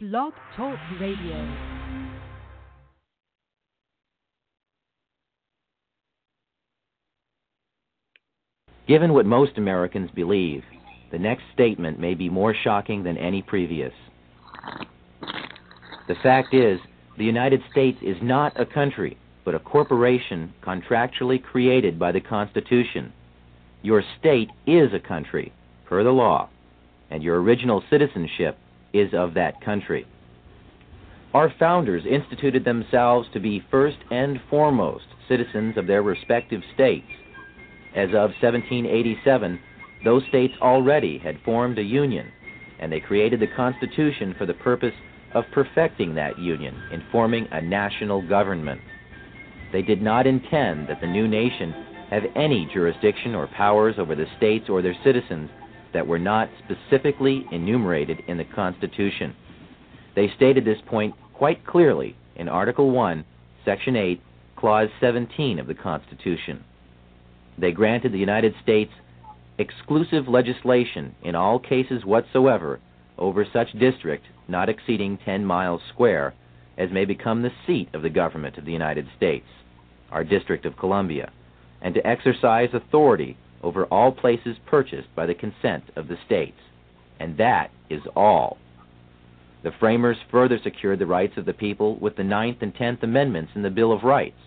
Blog Talk Radio. Given what most Americans believe, the next statement may be more shocking than any previous. The fact is, the United States is not a country, but a corporation contractually created by the Constitution. Your state is a country, per the law, and your original citizenship is of that country. Our founders instituted themselves to be first and foremost citizens of their respective states. As of 1787, those states already had formed a union, and they created the Constitution for the purpose of perfecting that union in forming a national government. They did not intend that the new nation have any jurisdiction or powers over the states or their citizens that were not specifically enumerated in the Constitution. They stated this point quite clearly in Article 1, Section 8, Clause 17 of the Constitution. They granted the United States exclusive legislation in all cases whatsoever over such district not exceeding 10 miles square as may become the seat of the government of the United States, our District of Columbia, and to exercise authority over all places purchased by the consent of the states. And that is all. The framers further secured the rights of the people with the Ninth and Tenth Amendments in the Bill of Rights.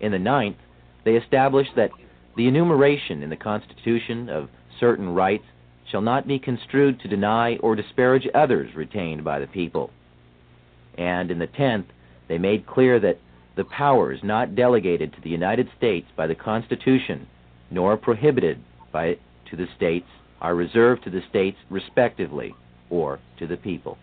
In the Ninth, they established that the enumeration in the Constitution of certain rights shall not be construed to deny or disparage others retained by the people. And in the Tenth, they made clear that the powers not delegated to the United States by the Constitution, nor prohibited by to the states, are reserved to the states respectively, or to the people.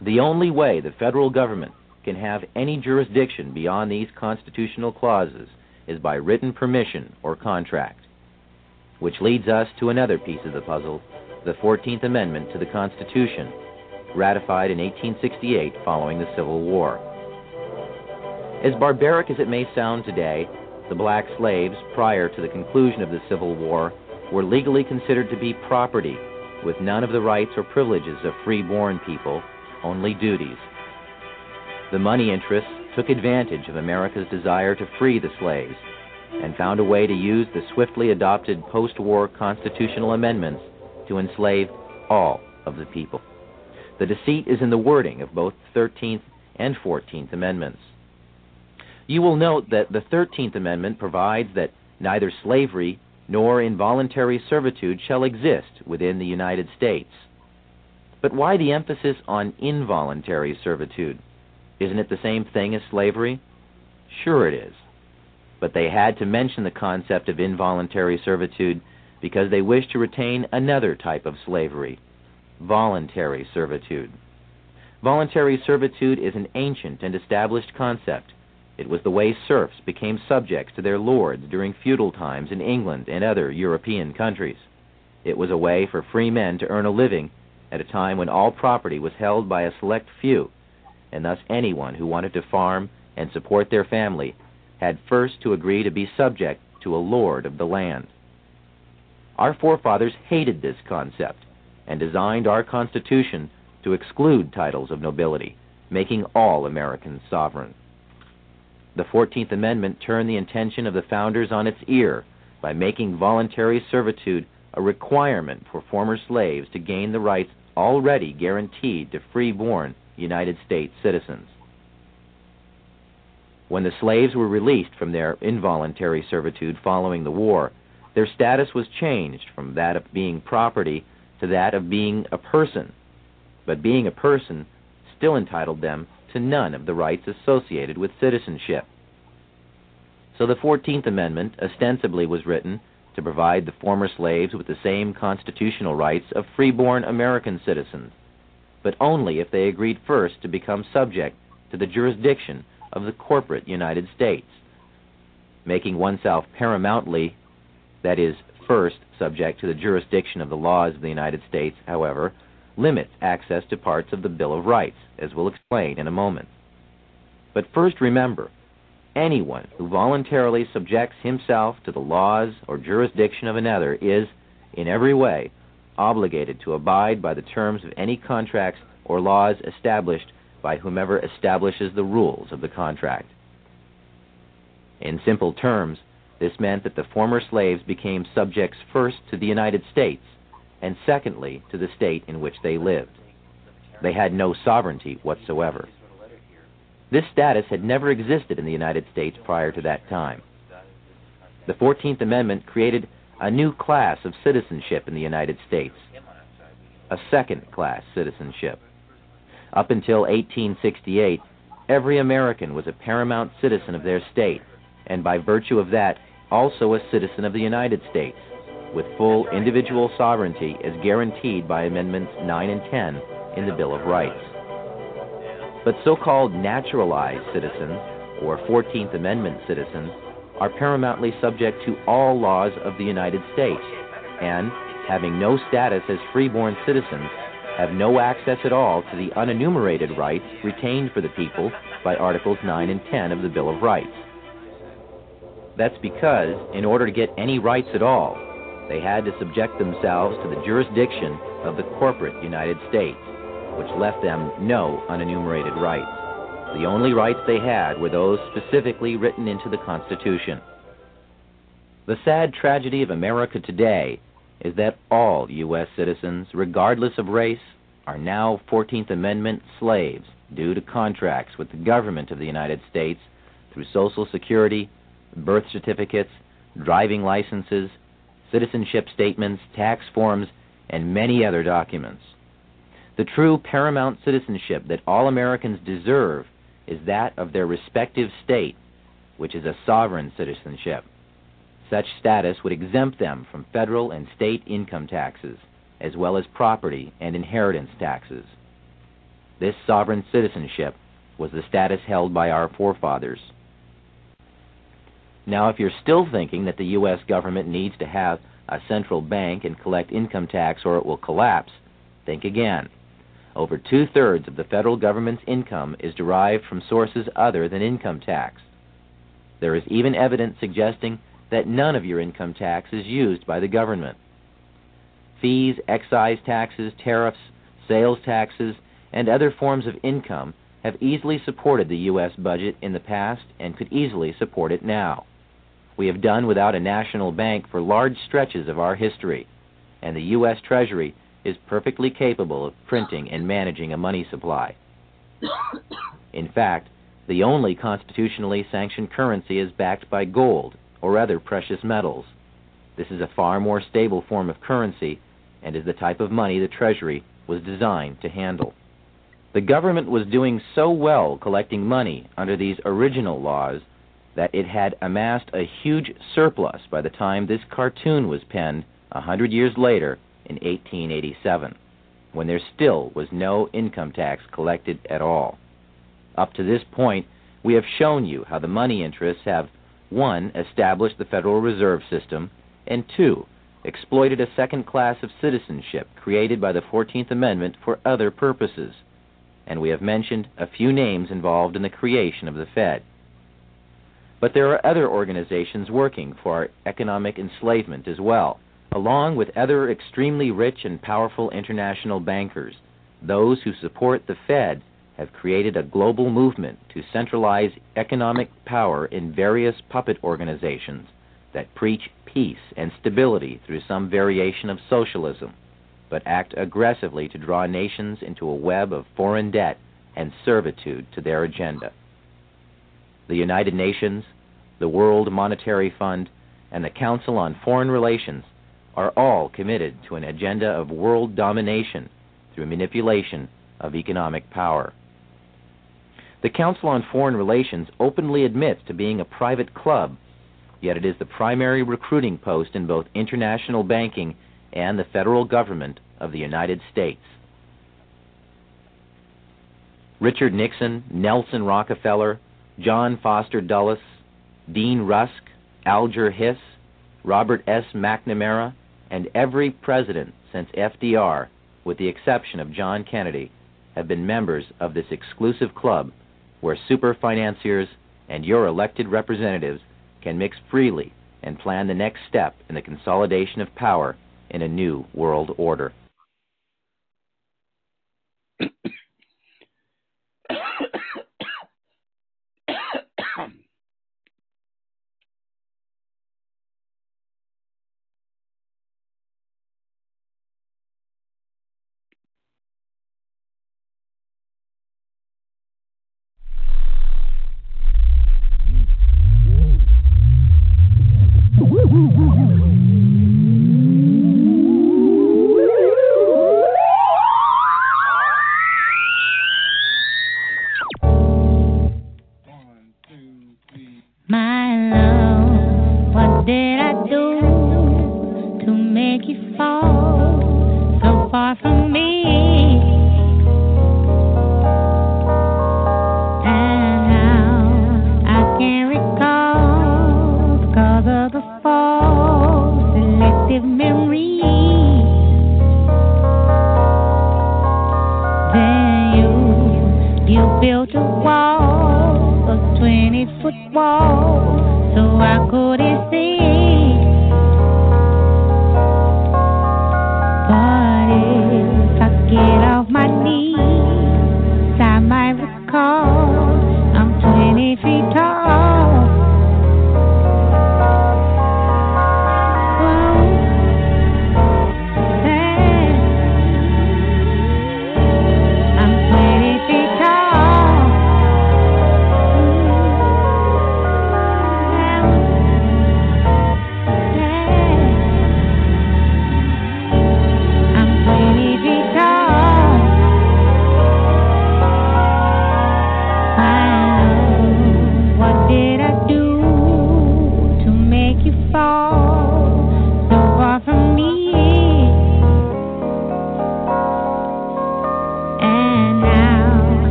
The only way the federal government can have any jurisdiction beyond these constitutional clauses is by written permission or contract. Which leads us to another piece of the puzzle, the 14th Amendment to the Constitution, ratified in 1868 following the Civil War. As barbaric as it may sound today, the black slaves, prior to the conclusion of the Civil War, were legally considered to be property, with none of the rights or privileges of free-born people, only duties. The money interests took advantage of America's desire to free the slaves and found a way to use the swiftly adopted post-war constitutional amendments to enslave all of the people. The deceit is in the wording of both the 13th and 14th Amendments. You will note that the 13th Amendment provides that neither slavery nor involuntary servitude shall exist within the United States. But why the emphasis on involuntary servitude? Isn't it the same thing as slavery? Sure it is. But they had to mention the concept of involuntary servitude because they wished to retain another type of slavery voluntary servitude. Voluntary servitude is an ancient and established concept. It was the way serfs became subjects to their lords during feudal times in England and other European countries. It was a way for free men to earn a living at a time when all property was held by a select few, and thus anyone who wanted to farm and support their family had first to agree to be subject to a lord of the land. Our forefathers hated this concept and designed our Constitution to exclude titles of nobility, making all Americans sovereign. The 14th Amendment turned the intention of the founders on its ear by making voluntary servitude a requirement for former slaves to gain the rights already guaranteed to free-born United States citizens. When the slaves were released from their involuntary servitude following the war, their status was changed from that of being property to that of being a person. But being a person still entitled them to none of the rights associated with citizenship. So the 14th Amendment ostensibly was written to provide the former slaves with the same constitutional rights of freeborn American citizens, but only if they agreed first to become subject to the jurisdiction of the corporate United States, making oneself paramountly, that is, first subject to the jurisdiction of the laws of the United States, however, limits access to parts of the Bill of Rights, as we'll explain in a moment. But first remember, anyone who voluntarily subjects himself to the laws or jurisdiction of another is, in every way, obligated to abide by the terms of any contracts or laws established by whomever establishes the rules of the contract. In simple terms, this meant that the former slaves became subjects first to the United States and secondly to the state in which they lived. They had no sovereignty whatsoever. This status had never existed in the United States prior to that time. The 14th Amendment created a new class of citizenship in the United States, a second class citizenship. Up until 1868, every American was a paramount citizen of their state, and by virtue of that, also a citizen of the United States, with full individual sovereignty as guaranteed by Amendments 9 and 10 in the Bill of Rights. But so called naturalized citizens, or 14th Amendment citizens, are paramountly subject to all laws of the United States, and, having no status as freeborn citizens, have no access at all to the unenumerated rights retained for the people by Articles 9 and 10 of the Bill of Rights. That's because, in order to get any rights at all, they had to subject themselves to the jurisdiction of the corporate United States, which left them no unenumerated rights. The only rights they had were those specifically written into the Constitution. The sad tragedy of America today is that all U.S. citizens, regardless of race, are now 14th Amendment slaves due to contracts with the government of the United States through Social Security, birth certificates, driving licenses, citizenship statements, tax forms, and many other documents. The true paramount citizenship that all Americans deserve is that of their respective state, which is a sovereign citizenship. Such status would exempt them from federal and state income taxes, as well as property and inheritance taxes. This sovereign citizenship was the status held by our forefathers. Now, if you're still thinking that the U.S. government needs to have a central bank and collect income tax or it will collapse, think again. Over two thirds of the federal government's income is derived from sources other than income tax. There is even evidence suggesting that none of your income tax is used by the government. Fees, excise taxes, tariffs, sales taxes, and other forms of income have easily supported the U.S. budget in the past and could easily support it now. We have done without a national bank for large stretches of our history, and the U.S. Treasury is perfectly capable of printing and managing a money supply. In fact, the only constitutionally sanctioned currency is backed by gold or other precious metals. This is a far more stable form of currency and is the type of money the Treasury was designed to handle. The government was doing so well collecting money under these original laws that it had amassed a huge surplus by the time this cartoon was penned a hundred years later in 1887, when there still was no income tax collected at all. Up to this point, we have shown you how the money interests have 1. established the Federal Reserve System, and 2. exploited a second class of citizenship created by the 14th Amendment for other purposes. And we have mentioned a few names involved in the creation of the Fed. But there are other organizations working for economic enslavement as well, along with other extremely rich and powerful international bankers. Those who support the Fed have created a global movement to centralize economic power in various puppet organizations that preach peace and stability through some variation of socialism, but act aggressively to draw nations into a web of foreign debt and servitude to their agenda. The United Nations, the World Monetary Fund, and the Council on Foreign Relations are all committed to an agenda of world domination through manipulation of economic power. The Council on Foreign Relations openly admits to being a private club, yet it is the primary recruiting post in both international banking and the federal government of the United States. Richard Nixon, Nelson Rockefeller, John Foster Dulles, Dean Rusk, Alger Hiss, Robert S. McNamara, and every president since FDR, with the exception of John Kennedy, have been members of this exclusive club where super financiers and your elected representatives can mix freely and plan the next step in the consolidation of power in a new world order.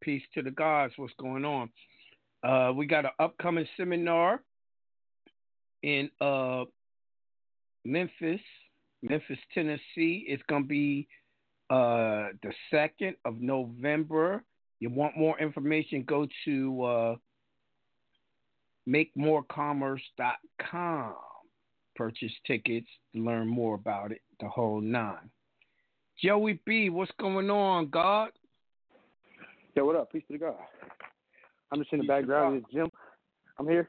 Peace to the gods. What's going on? Uh, we got an upcoming seminar in uh, Memphis, Memphis, Tennessee. It's gonna be uh, the second of November. You want more information? Go to uh, makemorecommerce.com. Purchase tickets to learn more about it. The whole nine. Joey B, what's going on, God? Yo, what up? Peace to the God. I'm just in the Peace background in the gym. I'm here.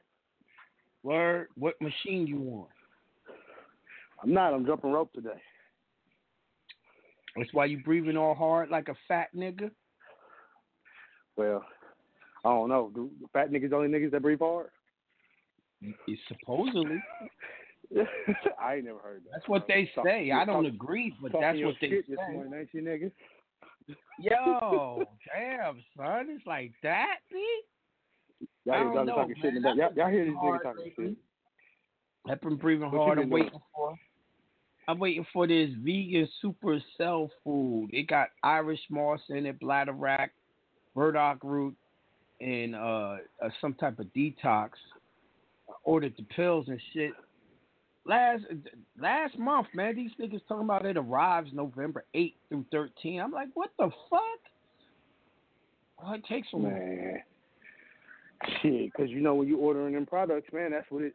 Word. What machine you on? I'm not. I'm jumping rope today. That's why you breathing all hard like a fat nigga. Well, I don't know. Do fat niggas only niggas that breathe hard? It's supposedly. I ain't never heard that. That's what they say. I don't agree, but that's what they say. This morning, ain't you, niggas? Yo, damn, son, it's like that, B. Y'all hear talking shit in the back. Y'all, y'all hear these niggas talking shit. I've been breathing hard and waiting for. I'm waiting for this vegan super cell food. It got Irish moss in it, bladder bladderwrack, burdock root, and uh, uh, some type of detox. I ordered the pills and shit. Last last month, man, these niggas talking about it arrives November 8th through 13. I'm like, what the fuck? Why it takes so long? Man, shit, because you know when you ordering them products, man, that's what it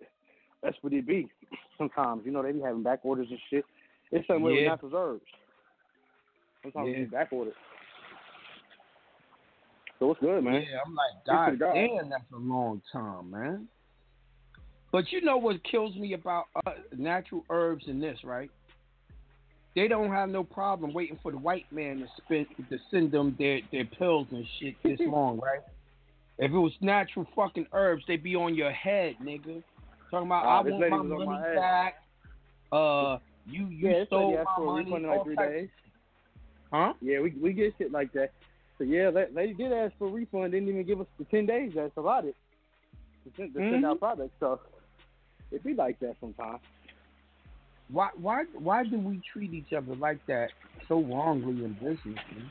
that's what it be. Sometimes you know they be having back orders and shit. It's with Yeah. natural herbs. Sometimes Yeah. be back ordered. So what's good, man? Yeah, I'm like, God. damn, that's a long time, man. But you know what kills me about uh, natural herbs in this, right? They don't have no problem waiting for the white man to spend to send them their, their pills and shit this long, right? If it was natural fucking herbs, they'd be on your head, nigga. Talking about Ah, I want my money my back. Uh, you you yeah, stole my for a money. refund in like three days. Huh? Yeah, we we get shit like that. So yeah, that lady did ask for a refund. Didn't even give us the ten days that's about it to send, to send Mhm. out products. So it be like that sometimes. Why why why do we treat each other like that so wrongly in business? Man?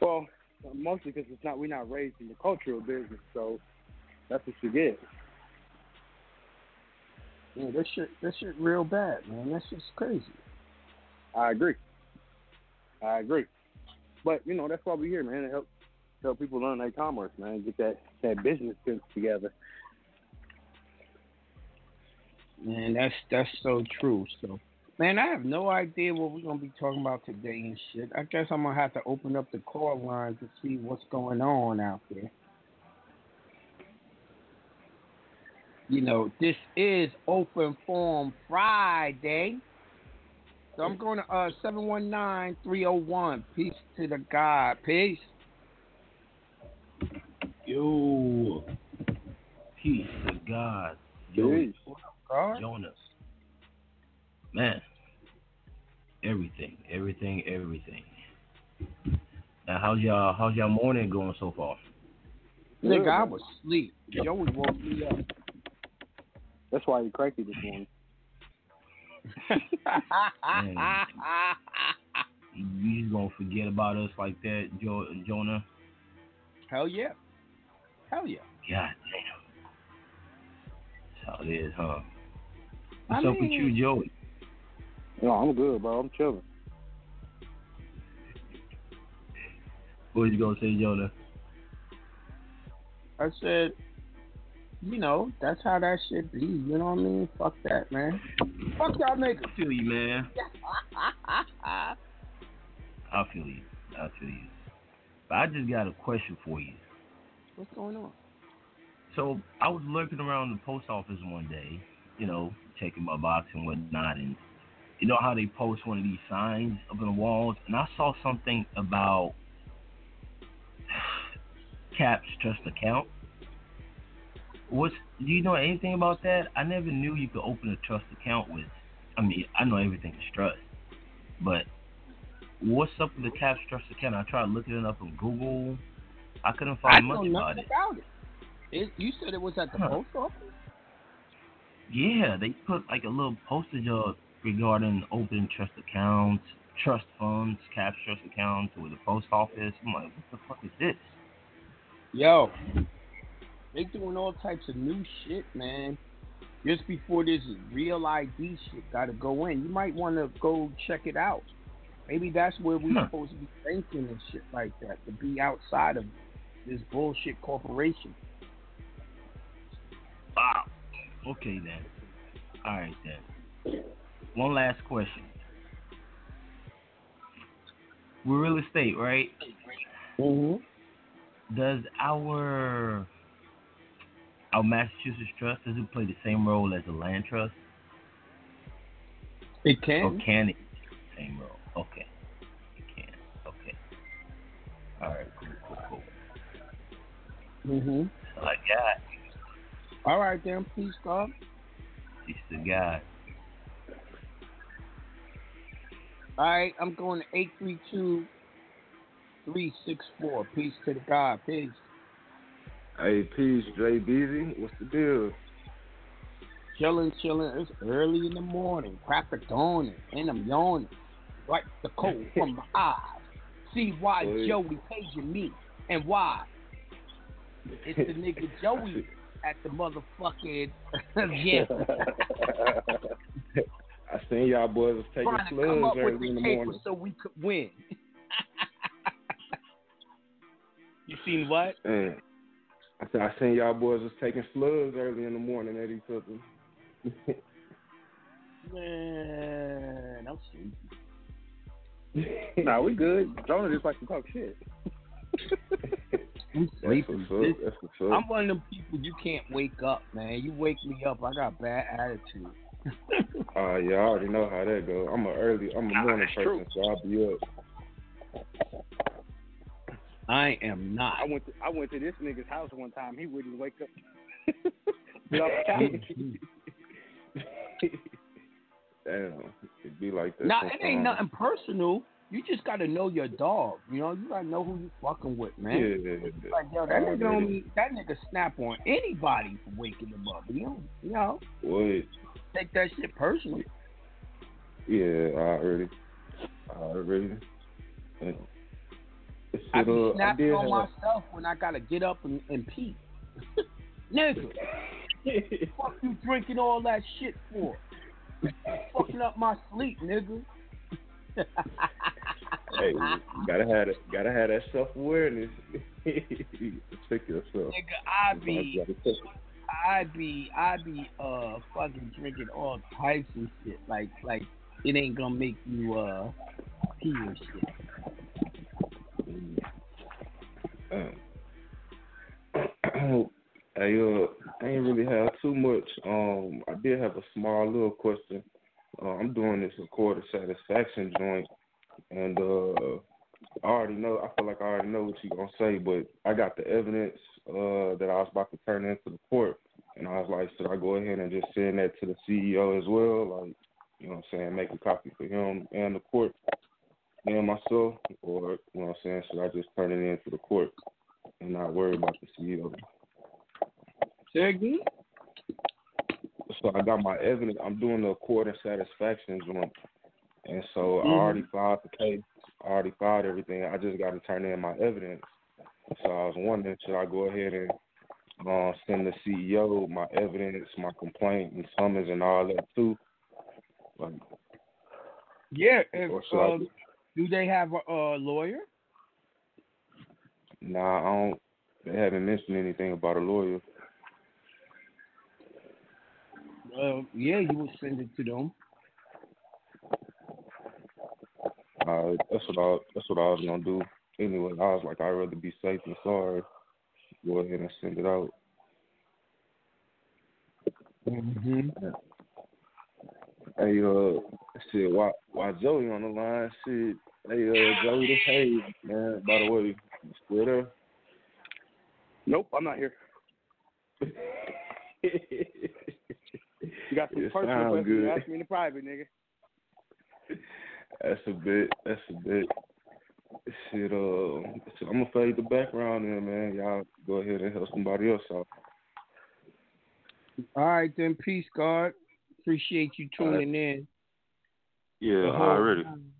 Well, mostly because it's not we're not raised in the cultural business, so that's what you get. Yeah, that shit that shit real bad, man. That shit's crazy. I agree. I agree. But you know that's why we're here, man, to help help people learn their commerce, man, get that that business sense together. Man, that's that's so true. So, man, I have no idea what we're gonna be talking about today and shit. I guess I'm gonna have to open up the call line to see what's going on out there. You know, this is Open Forum Friday. So I'm going to uh 719-301. Peace to the God. Peace. Yo, peace to God. Yo, Peace. God. Jonas. Man, everything, everything, everything. Now, how's y'all? How's y'all morning going so far? Nigga, I Good. was asleep. Joey woke me up. That's why you're cranky this morning. You just gonna forget about us like that, jo- Jonah? Hell yeah. Hell yeah. God damn. That's how it is, huh? I What's up with you, Joey? No, I'm good, bro. I'm chilling. What you gonna say, Jonah? I said, you know, that's how that shit be. You know what I mean? Fuck that, man. Fuck y'all niggas. I feel you, man. I feel you. I feel you. But I just got a question for you. What's going on? So I was lurking around the post office one day, you know, checking my box and whatnot, and you know how they post one of these signs up on the walls, and I saw something about Cap's trust account. What's do you know anything about that? I never knew you could open a trust account with. I mean, I know everything is trust, but what's up with the Cap's trust account? I tried looking it up on Google. I couldn't I find know much about it. about it. it. You said it was at the Huh. post office? Yeah, they put like a little postage up regarding open trust accounts, trust funds, cash trust accounts with the post office. I'm like, what the fuck is this? Yo, they doing all types of new shit, man. Just before this real ID shit got to go in, you might want to go check it out. Maybe that's where we're Huh. Hmm. supposed to be thinking and shit like that, to be outside of this bullshit corporation. Wow. Okay then. All right then. One last question. We're real estate, right? Mm-hmm. Does our our Massachusetts trust does it play the same role as a land trust, It or can. can it same role? Okay, it can. Okay. All right. Cool. Cool. Cool. Mm-hmm. So I got All right, then, please, God. He's the guy. All right, I'm going to 832 364. Peace to the God. Peace. Hey, peace, Jay Beezy. What's the deal? chilling, chilling. It's early in the morning, crack of dawn, and I'm yawning. Right the cold from my eyes. See why Boy. Joey paging me and why. It's the nigga Joey at the motherfucking yeah. I seen y'all boys was taking Trying to come up slugs with early in the the morning. so we could win. you seen what? Man, I said I seen y'all boys was taking slugs early in the morning at each other. Man, I'm sleepy. nah, we good. Jonah just likes to talk shit. I'm That's sleepy. what's up. That's what's up. I'm one of them people you can't wake up, man. You wake me up, I got bad attitude. Uh, yeah, I already know how that goes. I'm a early, I'm a Nah, morning person, true. so I'll be up. I am not. I went to I went to this nigga's house one time. He wouldn't wake up. Get off the couch. Damn, it'd be like that. Nah, it ain't nothing personal. You just gotta know your dog. You know, you gotta know who you fucking with, man. Yeah, Like yo, that nigga don't mean, that nigga snap on anybody for waking him up. You know, you know, What? take that shit personally. Yeah, I already, I already. I be uh, snapping on have- myself when I gotta get up and, and pee. nigga, fuck you drinking all that shit for? Fucking up my sleep, nigga. Hey, you gotta have it. Gotta have that self awareness. Check yourself. Nigga, I be, you gotta check- I be, I be, uh, fucking drinking all types of shit. Like, like it ain't gonna make you, uh, pee and shit. Um, I, uh, I ain't really have too much. Um, I did have a small little question. Uh, I'm doing this recorder satisfaction joint, and uh, I already know. I feel like I already know what you're gonna say, but I got the evidence uh that I was about to turn into the court, and I was like, should I go ahead and just send that to the CEO as well? Like, you know what I'm saying, make a copy for him and the court and myself, or you know what I'm saying, should I just turn it in to the court and not worry about the CEO? Say again? So I got my evidence. I'm doing the accord and satisfaction joint, and so I Mhm. already filed the case. I already filed everything. I just got to turn in my evidence. So I was wondering, should I go ahead and uh, send the CEO my evidence, my complaint, and summons, and all that too? Like, Yeah. If, should I um, do they have a, a lawyer? Nah, I don't. They haven't mentioned anything about a lawyer. Uh, yeah, you would send it to them. Uh, that's what I. That's what I was gonna do. Anyway, I was like, I'd rather be safe than sorry. Go ahead and send it out. Mm-hmm. Hey, uh, shit, why, why Joey on the line? Shit, hey, uh, Joey, this Hayes, man. By the way, you still there? Nope, I'm not here. You got some It personal questions. You good. ask me in the private, nigga. That's a bit. That's a bit. Shit, uh, I'm gonna fade the background in, man. Y'all go ahead and help somebody else out. All right, then. Peace, God. Appreciate you All right. tuning in. Yeah, whole already. time.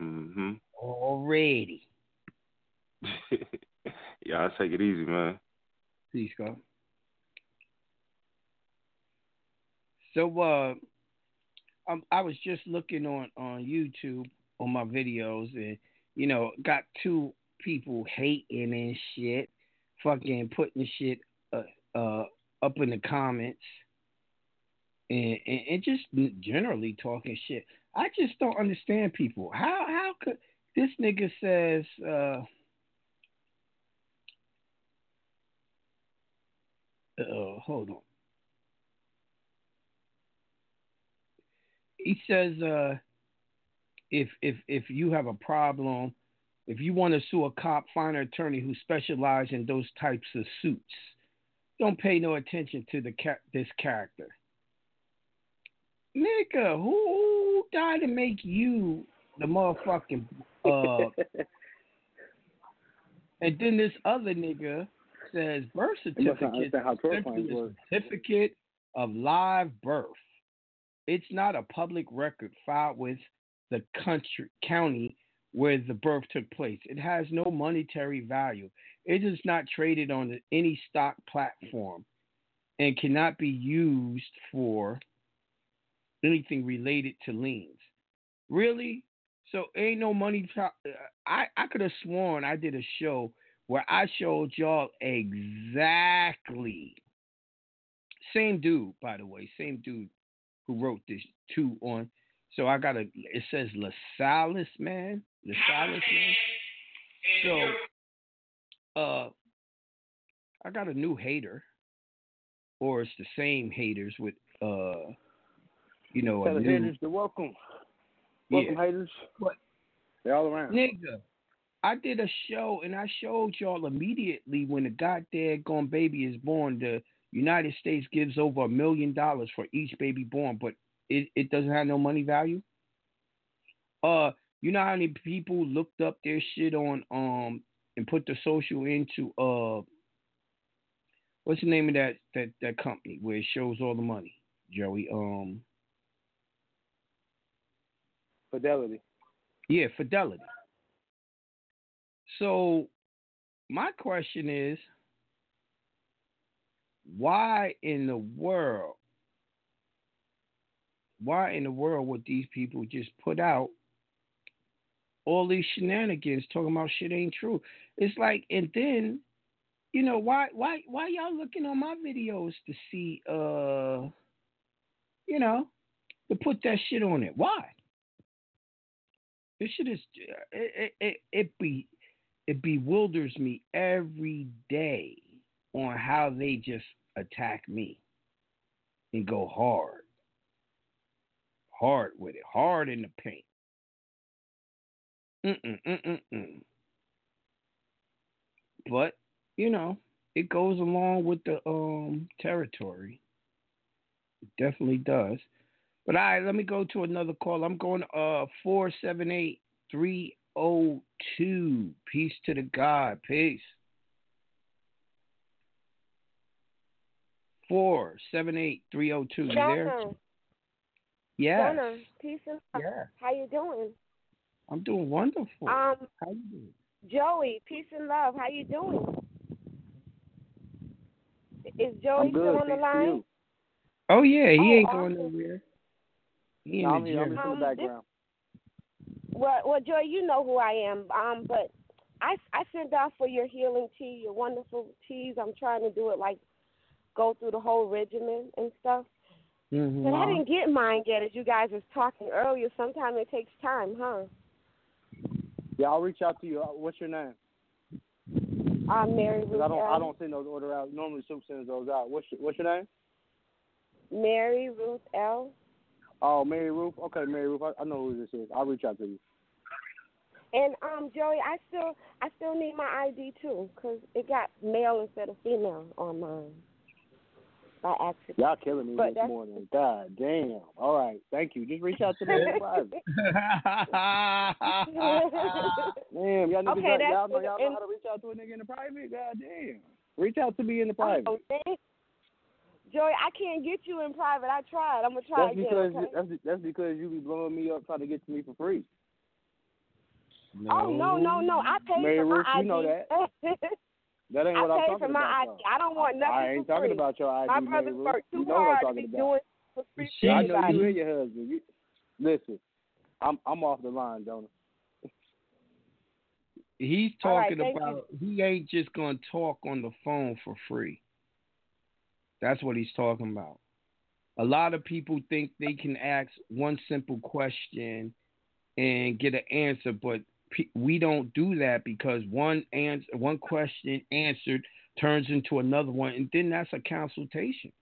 Mm-hmm. Already. yeah, I take it easy, man. Peace, God. So, uh, um, I was just looking on on YouTube on my videos, and you know, got two people hating and shit, fucking putting shit uh, uh up in the comments, and, and and just generally talking shit. I just don't understand people. How how could this nigga says uh uh hold on. He says uh if if if you have a problem, if you want to sue a cop, find an attorney who specializes in those types of suits. Don't pay no attention to the this character. Nigga, who, died to make you the motherfucking uh and then this other nigga says birth certificate understand how tort essentially claims a work. certificate of live birth. It's not a public record filed with the country county where the birth took place. It has no monetary value. It is not traded on any stock platform and cannot be used for anything related to liens. Really? So ain't no money. Uh, I I could have sworn I did a show where I showed y'all exactly same dude, by the way, same dude who wrote this two on. So I got a. It says LaSalle man, LaSalle man. So, uh, I got a new hater, or it's the same haters with uh, you know, Tell a the new. haters to welcome. Welcome Yeah. haters. What? They all around. Nigga, I did a show and I showed y'all immediately when the goddamn gone baby is born, the United States gives over a million dollars for each baby born, but it, it doesn't have no money value. Uh, you know how many people looked up their shit on um and put the social into uh what's the name of that that that company where it shows all the money, Joey? Um, Fidelity. Yeah, fidelity. So, my question is why in the world, why in the world would these people just put out all these shenanigans talking about shit ain't true? It's like, and then, you know, why, why, why y'all looking on my videos to see, uh, you know, to put that shit on it? Why? This shit is it it, it, it be it bewilders me every day on how they just attack me and go hard. Hard with it. Hard in the paint. Mm-mm, mm-mm, mm. But, you know, it goes along with the um territory. It definitely does. But all right, let me go to another call. I'm going uh four seven eight three oh two. Peace to the God. Peace. Four seven eight three oh two. You there? Jonah, Yes. Jonah, peace and love. Yeah. How you doing? I'm doing wonderful. Um, How you doing? Joey, peace and love. How you doing? Is Joey good. still on the line? you. Oh yeah, he Oh, ain't awesome. going nowhere. He in No, I'm the here. Gym. in Um, the this- background. Well, well, Joy, you know who I am. Um, but I I sent off for your healing tea, your wonderful teas. I'm trying to do it like go through the whole regimen and stuff. Mhm. But I didn't get mine yet, as you guys was talking earlier. Sometimes it takes time, huh? Yeah, I'll reach out to you. Uh, What's your name? I'm Mary Ruth. I don't. I don't send those order out. Normally, Soup sends those out. What's your, What's your name? Mary Ruth L. Oh, Mary Ruth. Okay, Mary Ruth. I, I know who this is. I'll reach out to you. And um, Joey, I still I still need my ID too, cause it got male instead of female on mine by accident. Y'all killing me But this morning. God damn. All right. Thank you. Just reach out to me in private. Damn, y'all okay, y'all, y'all know y'all know how to reach out to a nigga in the private. God damn. Reach out to me in the oh, private. Oh, dang. Joey, I can't get you in private. I tried. I'm gonna try That's again. because okay? that's that's because you be blowing me up trying to get to me for free. Oh no, no, no! I paid Mary for my Ruth, ID. you know that. That ain't I what I'm paid talking for my about. ID. I don't want nothing I ain't for talking free. about your ID, my Mary brothers Ruth. work too You know what I'm hard to talking be about. doing for free. She- I know you and your husband. You, listen, I'm I'm off the line, Jonah. He's talking thank about he ain't just gonna talk on the phone for free. That's what he's talking about. A lot of people think they can ask one simple question and get an answer, but pe- we don't do that because one answer, one question answered turns into another one, and then that's a consultation.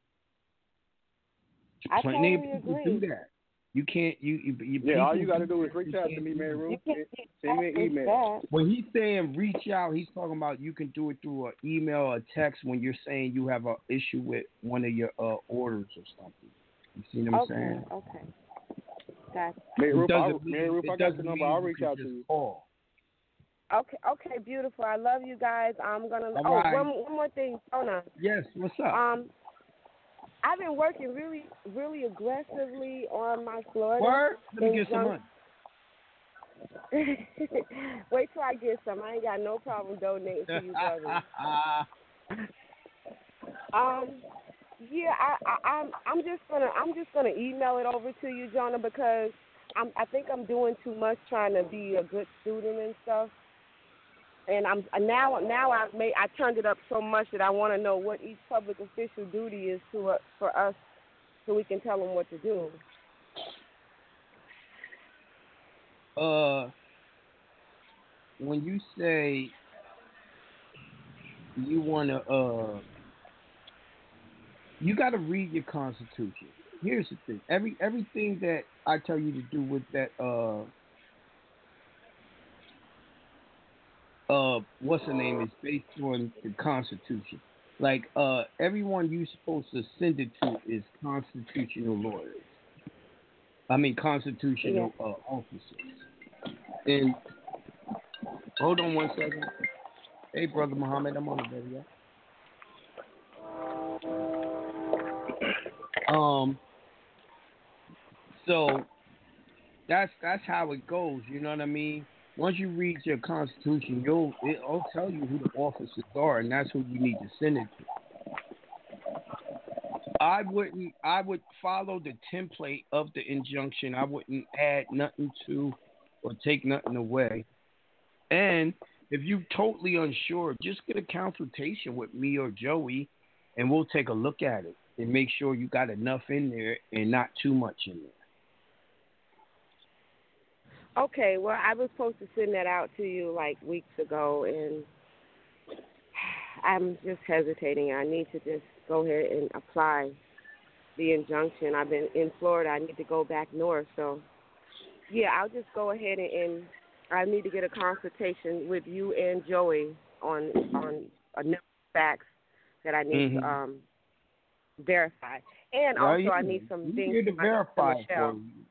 I Plenty of totally people agree. do that. You can't. You, you, you Yeah, all you got to do do is that. reach out to me, do Mary. Ruth. Send me an email. that. When he's saying reach out, he's talking about you can do it through an email or text when you're saying you have an issue with one of your uh, orders or something. You see what I'm Okay, saying? okay. Gotcha. Mary Ruth, I'll, doesn't Mary Ruth, I got doesn't the number. I'll reach out to you. Call. Okay, okay, beautiful. I love you guys. I'm gonna. All oh, right. one, one more thing, Jonah. Yes. What's up? Um, I've been working really, really aggressively on my Florida. Word? Let me get some money. Wait till I get some. I ain't got no problem donating to you, brother. um, yeah, I, I, I'm, I'm just gonna, I'm just gonna email it over to you, Jonah, because I'm, I think I'm doing too much trying to be a good student and stuff. And I'm now, now I've made, I turned it up so much that I want to know what each public official duty is to uh, for us, so we can tell them what to do. uh, when you say you want to, uh, you got to read your constitution. Here's the thing: every everything that I tell you to do with that, uh, uh, what's the name is based on the Constitution. Like, uh, everyone you're supposed to send it to is constitutional lawyers. I mean, constitutional uh, officers. And hold on one second. Hey, brother Muhammad, I'm on the video. Um. So that's that's how it goes. You know what I mean? Once you read your constitution, you'll it'll tell you who the officers are, and that's who you need to send it to. I wouldn't. I would follow the template of the injunction. I wouldn't add nothing to or take nothing away. And if you're totally unsure, just get a consultation with me or Joey, and we'll take a look at it and make sure you got enough in there and not too much in there. Okay, well, I was supposed to send that out to you like weeks ago, and I'm just hesitating. I need to just go ahead and apply the injunction. I've been in Florida. I need to go back north. So, yeah, I'll just go ahead and, and I need to get a consultation with you and Joey on on a number of facts that I need Mhm. to um, verify. And Well, also, you- I need some we things here to from verify for Michelle. you.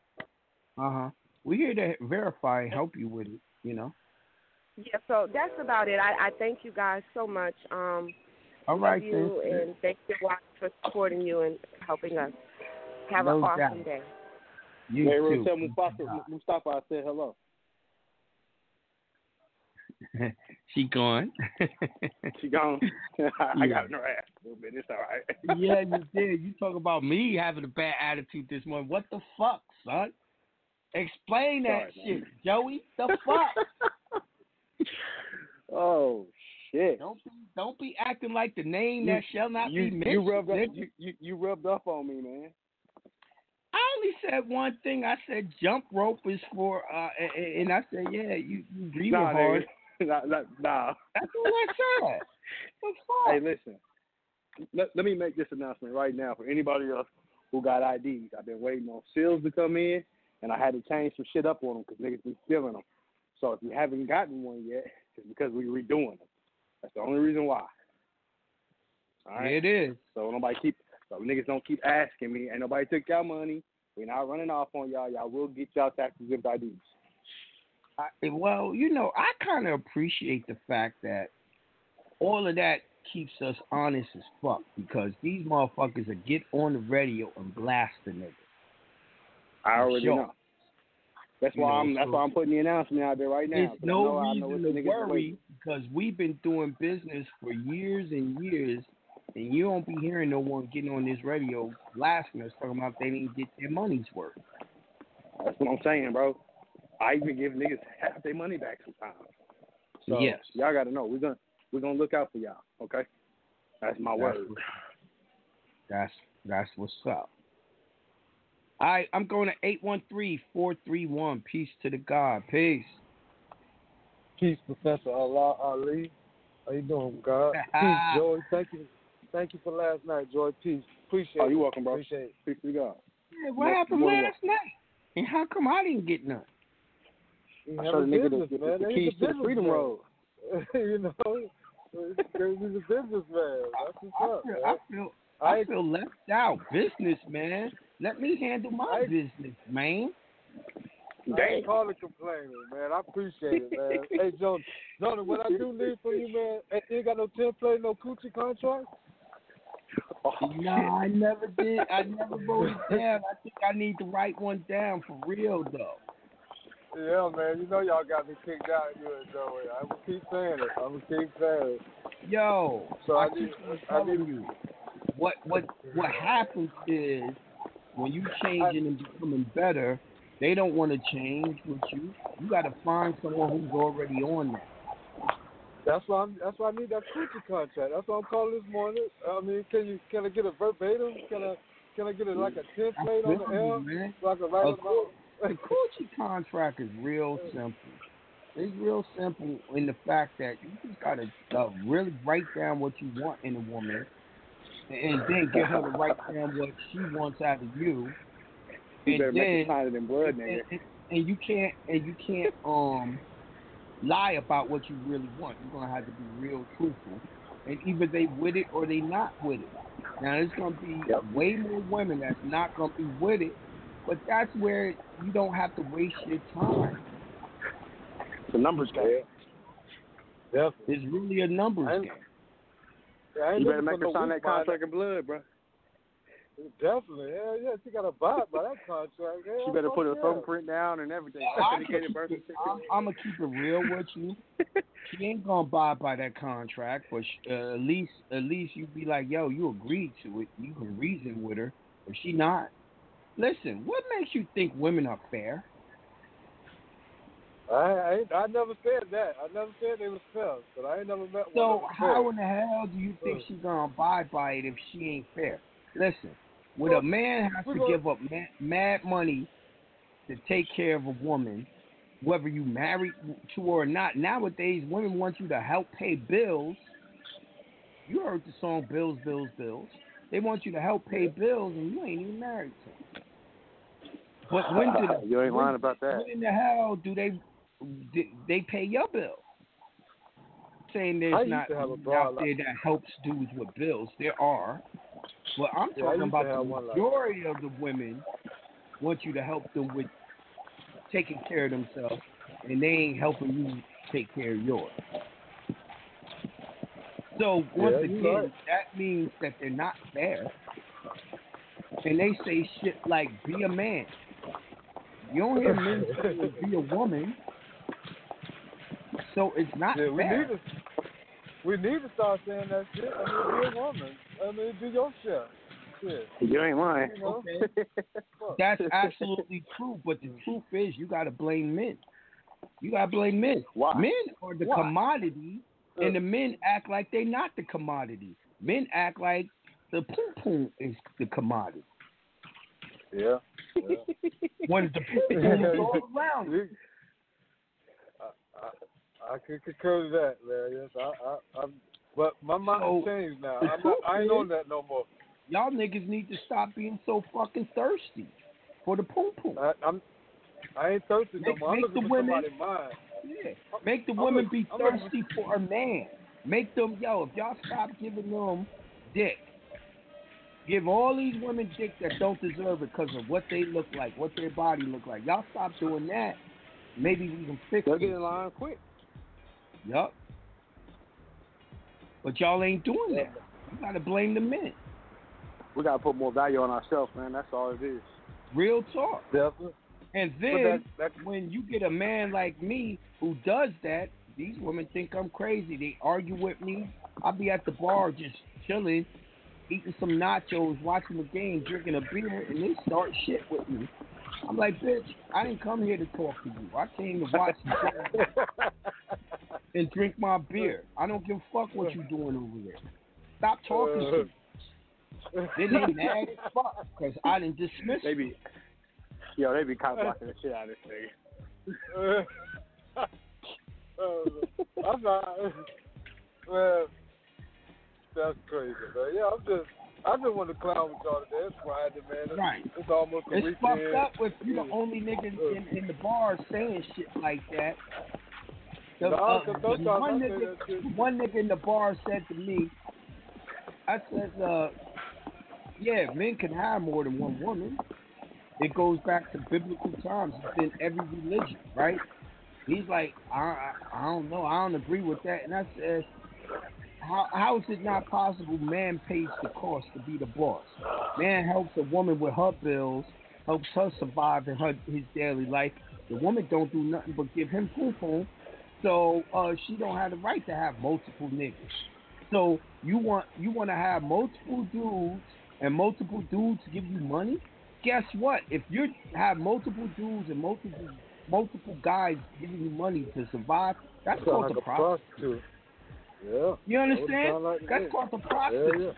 Uh huh. We're here to verify and help you with it. You know. Yeah, so that's about it. I, I thank you guys so much. Um, All love you then. and thank you Watch, for supporting you and helping us. Have No an awesome doubt. day. You hey, too. tell Mustafa, Mustafa I said hello. she gone. She gone. I got in her ass a little bit. It's all right. yeah, you did. You talk about me having a bad attitude this morning. What the fuck, son? Explain that Sorry, shit, man. Joey. The fuck? oh shit. don't be don't be acting like the name You- that shall not you, be mentioned. you rubbed up, you, you, you rubbed up on me, man. I only said one thing. I said jump rope is for, uh, a- a- and I said, yeah, you you breathing Nah, hard. nah, nah, nah. That's what I said. The fuck? Hey, listen. Let, let me make this announcement right now for anybody else who got IDs. I've been waiting on seals to come in, and I had to change some shit up on them because niggas been stealing them. So if you haven't gotten one yet, it's because we're redoing them. That's the only reason why. All right. It is. So nobody keep so niggas don't keep asking me. Ain't nobody took y'all money. We're not running off on y'all. Y'all will get y'all tax exempt IDs. I, well, you know, I kind of appreciate the fact that all of that keeps us honest as fuck because these motherfuckers will get on the radio and blast the nigga. I already Sure. know. That's You why know, I'm. That's so- why I'm putting the announcement out there right now. There's no I know reason to are worry because we've been doing business for years and years, and you don't be hearing no one getting on this radio blasting us talking about they didn't get their money's worth. That's what I'm saying, bro. I even give niggas half their money back sometimes. So Yes. y'all got to know we're gonna we're gonna look out for y'all. Okay, that's my That's word. That's that's what's up. All right, I'm going to 813-431. Peace to the God. Peace. Peace, Professor Allah Ali. How you doing, God? Peace, Joey. Thank you, thank you for last night, Joy. Peace. Appreciate Oh, it. you welcome, bro. Appreciate it. Peace to God. Yeah, what More- happened last night? And how come I didn't get none? You I have showed a the nigga the, business, the, man. the keys a to the freedom businessman. road. you know, he's a businessman. That's what's I up, feel, man. I feel, I feel left out. Business, man. Let me handle my I- business, man. I ain't calling complaining, man. I appreciate it, man. hey, Jonah, Jonah, what I do need from you, man, hey, you ain't got no template, no coochie contract? Oh, no, I never did. I never wrote it down. I think I need to write one down for real though. Yeah, man. You know y'all got me kicked out here, Joey. I'm gonna keep saying it. I'm gonna keep saying it. Yo, So I, I need- I need- you, what what what happens is when you changing and becoming better, they don't want to change with you. You got to find someone who's already on that. That's why I'm. That's why I need that coochie contract. That's why I'm calling this morning. I mean, can you can I get a verbatim? Can I can I get it like a template on the air man. so I can write A it cool- down? The coochie contract is real simple. It's real simple in the fact that you just gotta uh, really write down what you want in a woman, and then get her to write down what she wants out of you. You And better make it it in blood, nigga. and, and you can't and you can't um lie about what you really want. You're gonna have to be real truthful, and either they with it or they not with it. Now there's gonna be Yep. way more women that's not gonna be with it, but that's where you don't have to waste your time. It's a numbers game. Definitely. It's really a numbers I- game. I You better make her sign that contract in blood, bro. Definitely. Hell yeah. She got to abide by that contract. Hell, She better put her yeah. thumbprint down and everything. I'm Authenticated birth certificate. I'm gonna keep it real with you. She ain't gonna buy by that contract, but sh- uh, at least at least you be like, yo, you agreed to it. You can reason with her, but she not. Listen, what makes you think women are fair? I, I, I never said that. I never said they was fair, but I ain't never met one. So how fair. in the hell do you think she's gonna abide by it if she ain't fair? Listen, when a man has to gonna- give up mad, mad money to take care of a woman, whether you married to her or not, nowadays women want you to help pay bills. You heard the song "Bills, Bills, Bills." They want you to help pay bills, and you ain't even married to them. But when did You ain't when- lying about that. When in the hell do they they, they pay your bill? Saying there's not to out there that helps dudes with bills. There are, but I'm Yeah, talking about the one like majority of the women want you to help them with taking care of themselves, and they ain't helping you take care of yours. So once Yeah, again, right. that means that they're not fair. And they say shit like "be a man." You don't hear men saying "be a woman," so it's not Yeah, we fair. need to. We need to start saying that shit. I mean, be a woman. I mean, do your shit. Shit. You ain't lying. You know? Okay. That's absolutely true, but the truth is, you got to blame men. You got to blame men. Why? Men are the Why? commodity, and the men act like they're not the commodity. Men act like the poom poom is the commodity. Yeah. yeah. When the poom poom is around. I, I, I can concur to that, man. Yes, I, I, I'm, but my mind So, changed now. I'm not, I ain't is- on that no more. Y'all niggas need to stop being so fucking thirsty for the poom poom. I, I'm, I ain't thirsty no Make- more. I'm make looking the for women- somebody's mind. Yeah. Make the I'm women look- be I'm looking thirsty for a man. Make them, yo, if y'all stop giving them dick, give all these women dick that don't deserve it because of what they look like, what their body look like. Y'all stop doing that. Maybe we can fix They'll it. get in line quick. Yup. But y'all ain't doing that. You gotta blame the men. We gotta put more value on ourselves, man. That's all it is. Real talk. Definitely. And then that, that, when you get a man like me who does that, these women think I'm crazy. They argue with me. I'll be at the bar just chilling, eating some nachos, watching the game, drinking a beer, and they start shit with me. I'm like, bitch, I didn't come here to talk to you. I came to watch game and drink my beer. I don't give a fuck what you're doing over there. Stop talking to me. Then they mad as fuck because I didn't dismiss They be, yo, they be cop blocking the shit out of this nigga. uh, I'm not. Well, that's crazy, man. Yeah, I'm just. I just want to clown with y'all today. It's Friday, man. It's, Right. it's almost a It's weekend. fucked up with you the only nigga in, in the bar saying shit like that. The, No, uh, the one, nigga, one nigga in the bar said to me, I said, uh, yeah, men can have more than one woman. It goes back to biblical times. It's in every religion, right? He's like, I, I, I don't know. I don't agree with that. And I said, how how is it not possible? Man pays the cost to be the boss. Man helps a woman with her bills, helps her survive in her his daily life. The woman don't do nothing but give him poom poom, so uh, she don't have the right to have multiple niggas. So you want you want to have multiple dudes and multiple dudes give you money? Guess what? If you have multiple dudes and multiple multiple guys giving you money to survive, that's called like a prostitute. prostitute. Yeah. You understand? like That's called the Yeah, prostitute. yeah.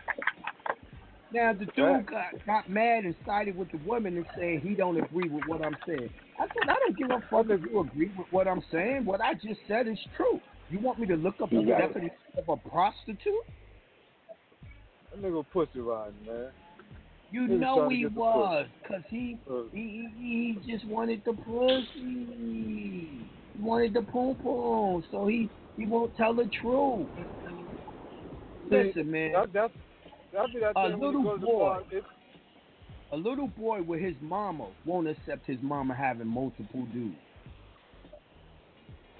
Now the dude got, got mad and sided with the woman and said he don't agree with what I'm saying. I said I don't give a fuck if you agree with what I'm saying. What I just said is true. You want me to look up the definition of a prostitute? That nigga pussy riding, man. You He know he was, cause he Uh, he, he he just wanted the pussy. He wanted the poom poom, so he he won't tell the truth. Listen, man. That, that's that A little you go to the boy. bar. A little boy with his mama won't accept his mama having multiple dudes.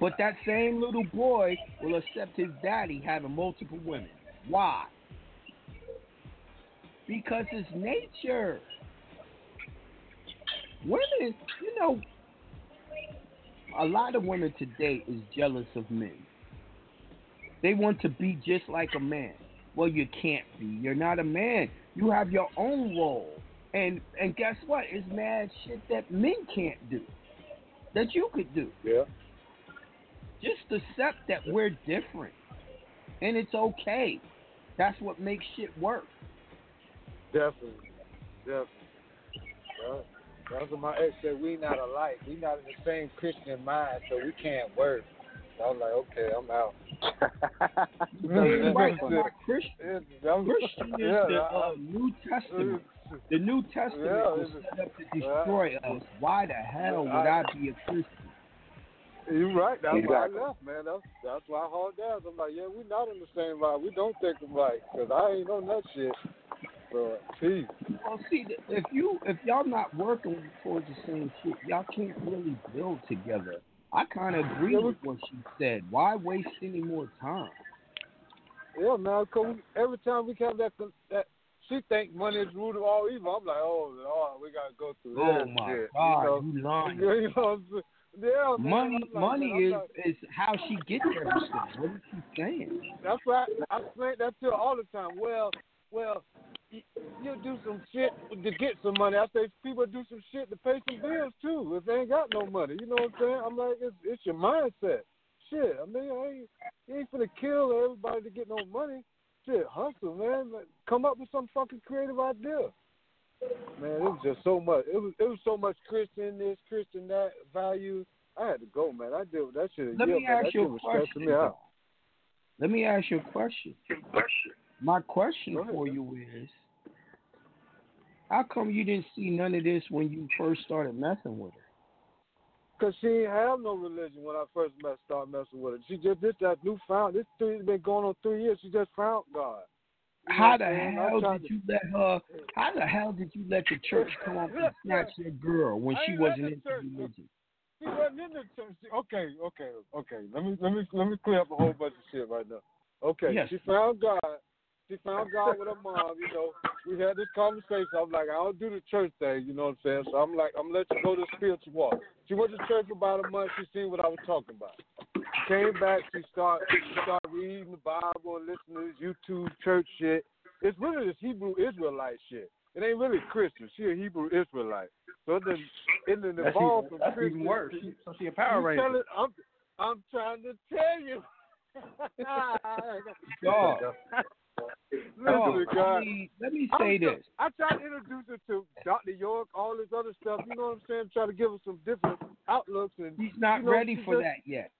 But that same little boy will accept his daddy having multiple women. Why? Because it's nature. Women, you know, a lot of women today is jealous of men. They want to be just like a man. Well, you can't be. You're not a man. You have your own role. And and guess what? It's mad shit that men can't do. That you could do. yeah. Just accept that we're different. And it's okay. That's what makes shit work. Definitely. Definitely. Yeah. That's what my ex said. We not alike. We not in the same Christian mind, so we can't work. I was like, okay, I'm out. You're right. We're not Christian. Yeah, that was- Christian is yeah, the uh, New Testament. The New Testament Yeah, was set up to destroy us. Why the hell would I be a Christian? You're right. That's Exactly. why I left, man. That's that's why I hauled down. I'm like, yeah, we're not in the same vibe. We don't think alike, cause I ain't on that shit. So, peace. Well, see, th- if you if y'all not working towards the same shit, y'all can't really build together. I kind of agree with what she said. Why waste any more time? Yeah, man. Cause every time we have that, that she think money is the root of all evil. I'm like, oh Lord, we gotta go through Oh this my shit. God, you know? you lying. You know what I'm saying? Yeah, man. Money, like, money is like- is how she gets everything. What is she saying? That's right. I explain that to her all the time. Well, well, you, you do some shit to get some money. I say people do some shit to pay some bills too. If they ain't got no money, you know what I'm saying? I'm like, it's, it's your mindset. Shit, I mean, I ain't, you ain't finna kill everybody to get no money. Shit, hustle, man. Come up with some fucking creative idea. Man, it was just so much. It was it was so much Christian this, Christian that value. I had to go, man. I did that shit. Let yeah, me man, ask that you shit a question. me out. Let me ask you a question. question. My question ahead, for you is, how come you didn't see none of this when you first started messing with her? Cause she have no religion when I first met, started messing with her. She just this that new found. This three been going on three years. She just found God. You How the I'm saying? I hell did to- you let her? How the hell did you let the church come up and snatch your girl when she wasn't the into church- religion? She wasn't in the church. She- Okay, okay, okay. Let me let me let me clear up a whole bunch of shit right now. Okay, Yes. she found God. She found God with her mom. You know, we had this conversation. I'm like, I don't do the church thing. You know what I'm saying? So I'm like, I'm gonna let you go to the spiritual walk. She went to church for about a month. She seen what I was talking about. She came back. She started she started reading the Bible and listening to this YouTube church shit. It's really this Hebrew Israelite shit. It ain't really Christian. She a Hebrew Israelite. So it didn't, it didn't That's evolve even, from that's Christian. even worse. to- So she a Power you Ranger. tell it- I'm, I'm trying to tell you. Dog. Dog, Listen, I God. mean, let me I'm say try- this. I tried to introduce her to Dr. York, all this other stuff. You know what I'm saying? Try to give her some different outlooks. And She's not you know, ready for just- that yet.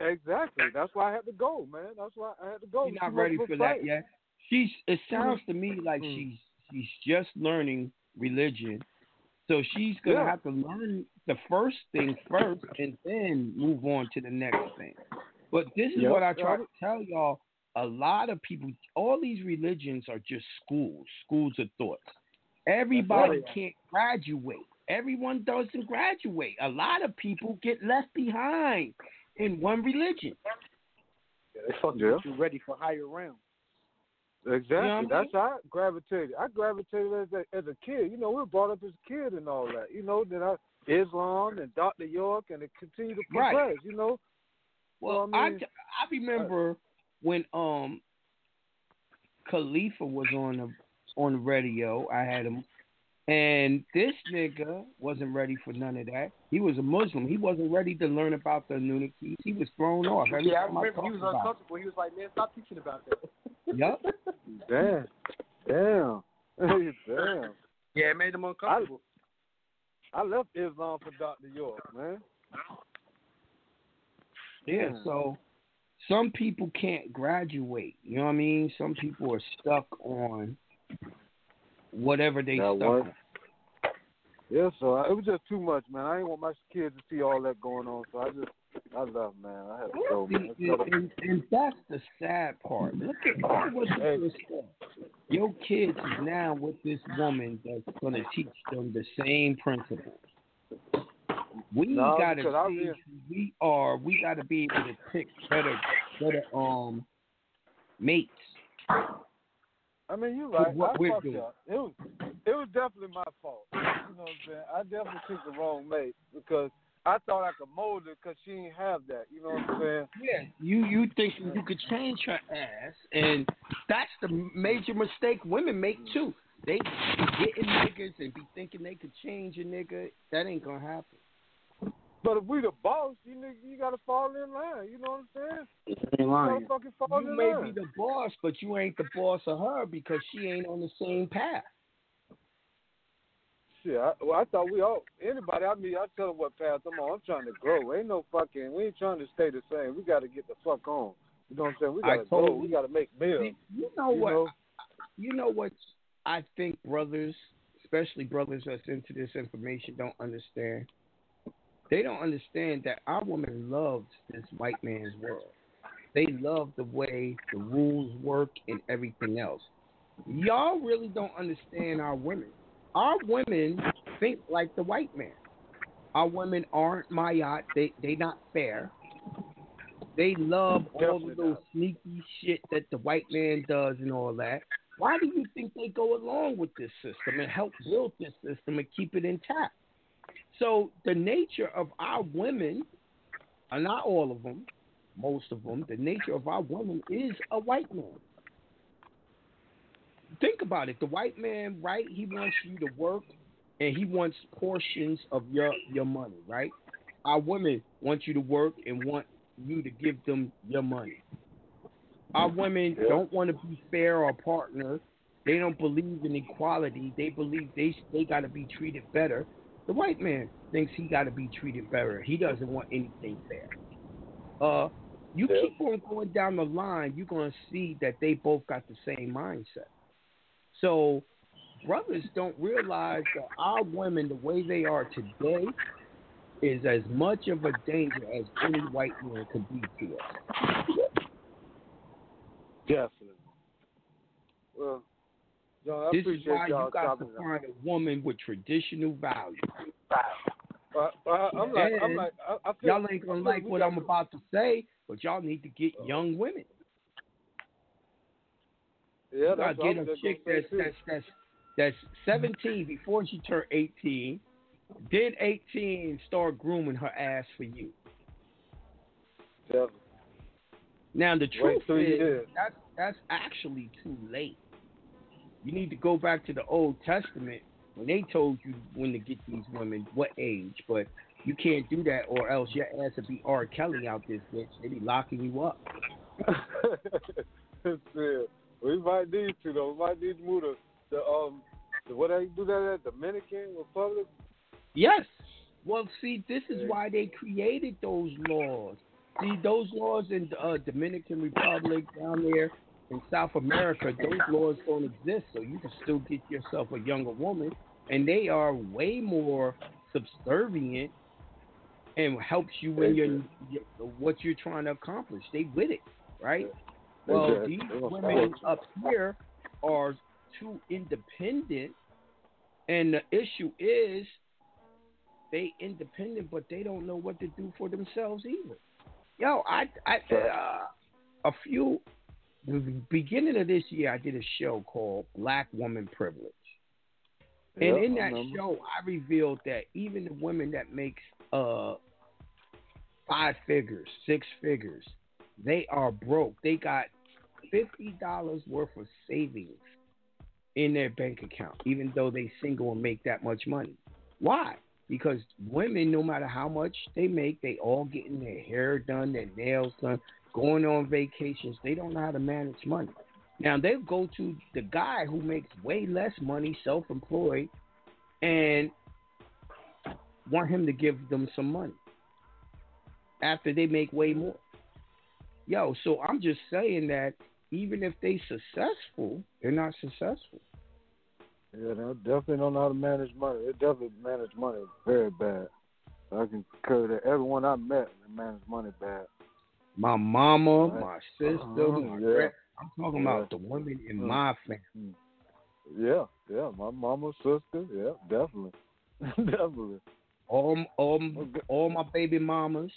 Exactly. That's why I had to go, man. That's why I had to go. She's not ready for for fight. that yet. She's. It sounds to me like Mm. she's she's just learning religion, so she's gonna Yeah. have to learn the first thing first, and then move on to the next thing. But this is Yep. what I try to tell y'all. A lot of people, all these religions are just schools, schools of thoughts. Everybody Right. can't graduate. Everyone doesn't graduate. A lot of people get left behind in one religion. They supposed to Yeah. get you ready for higher rounds. Exactly. You know what I That's how I gravitated. I gravitated as a as a kid. You know, we were brought up as a kid and all that. You know, then I Islam and Dr. York and it continued to Right. progress. You know. Well, Well, I I, mean- I remember when um Khalifa was on the on the radio. I had him, and this nigga wasn't ready for none of that. He was a Muslim. He wasn't ready to learn about the Nunakis. He was thrown off. Every Yeah, I time remember he talked was about it. uncomfortable. He was like, "Man, stop teaching about that." Yep. Damn. Damn. Damn. Yeah, it made him uncomfortable. I left Islam for Dr. York, man. Yeah, Yeah. so some people can't graduate. You know what I mean? Some people are stuck on whatever they That stuck was- on. Yeah, so I, it was just too much, man. I didn't want my kids to see all that going on, so I just, I left, man. I had to go, man. And, and, that's the sad part. Look at, what Hey. you just. Your kids is now with this woman that's going to teach them the same principles. We No, got to because see real- we are. We got to be able to pick better, better um mates. I mean, you're right. what I we're fucked doing. up. It was, it was definitely my fault. You know what I'm saying? I definitely picked the wrong mate because I thought I could mold her because she didn't have that. You know what I'm saying? Yeah, you you think you could change her ass, and that's the major mistake women make too. They be getting niggas and be thinking they could change a nigga. That ain't gonna happen. But if we the boss, you nigga, you gotta fall in line. You know what I'm saying? Ain't You lying. gotta fucking fall You in may line. be the boss, but you ain't the boss of her because she ain't on the same path. Shit, I, well, I thought we all anybody I mean, I tell them what path I'm on. I'm trying to grow. Ain't no fucking. We ain't trying to stay the same. We got to get the fuck on. You know what I'm saying? We got to go. totally- We got to make bills. You know You what? know? You know what? I think brothers, especially brothers that's into this information, don't understand. They don't understand that our woman loves this white man's world. They love the way the rules work and everything else. Y'all really don't understand our women. Our women think like the white man. Our women aren't Ma'at. They they not fair. They love all of those sneaky shit that the white man does and all that. Why do you think they go along with this system and help build this system and keep it intact? So the nature of our women, uh, not all of them, most of them, the nature of our women is a white man. Think about it. The white man, right? He wants you to work and he wants portions of your your money, right? Our women want you to work and want you to give them your money. Our women Yeah. don't want to be fair or partner. They don't believe in equality. They believe they they got to be treated better. The white man thinks he got to be treated better. He doesn't want anything fair. Uh, you Yeah. keep on going down the line, you're gonna see that they both got the same mindset. So brothers don't realize that our women, the way they are today, is as much of a danger as any white man could be to us. Definitely. Well, John, I this is why y'all you got to talking. find a woman with traditional values. Uh, uh, I'm like, I'm like, I, I feel, Y'all ain't gonna like what I'm about to say, but y'all need to get young women. Yeah, You that's gotta get a chick that's that's that's that's 17 before she turned 18. Then 18, start grooming her ass for you. Definitely. Now the truth is that's that's actually too late. You need to go back to the Old Testament when they told you when to get these women, what age, but you can't do that or else your ass would be R. Kelly out this bitch. They be locking you up. We might need to though. We might need to move to the um the, what they do that at Dominican Republic. Yes. Well, see, this is why they created those laws. See, those laws in uh, Dominican Republic down there in South America, those laws don't exist. So you can still get yourself a younger woman, and they are way more subservient and helps you in your, your what you're trying to accomplish. They with it, right? Well, these women up here are too independent, and the issue is they independent, but they don't know what to do for themselves either. Yo, I, I, uh, a few the beginning of this year I did a show called Black Woman Privilege. And in that remember. show I revealed that even the women that makes uh five figures, six figures, they are broke. They got fifty dollars worth of savings in their bank account, even though they single and make that much money. Why? Because women, no matter how much they make, they all getting their hair done, their nails done, going on vacations. They don't know how to manage money. Now they'll go to the guy who makes way less money, self-employed, and want him to give them some money after they make way more. Yo, so I'm just saying that even if they successful, they're not successful. Yeah, they definitely don't know how to manage money. They definitely manage money very bad. I can concur that everyone I met they manage money bad. My mama, Right. my sister, Uh-huh, my yeah. I'm talking Yeah. about the women in Mm. my family. Yeah, yeah, my mama, sister, yeah, definitely, definitely. All, all, all my baby mamas.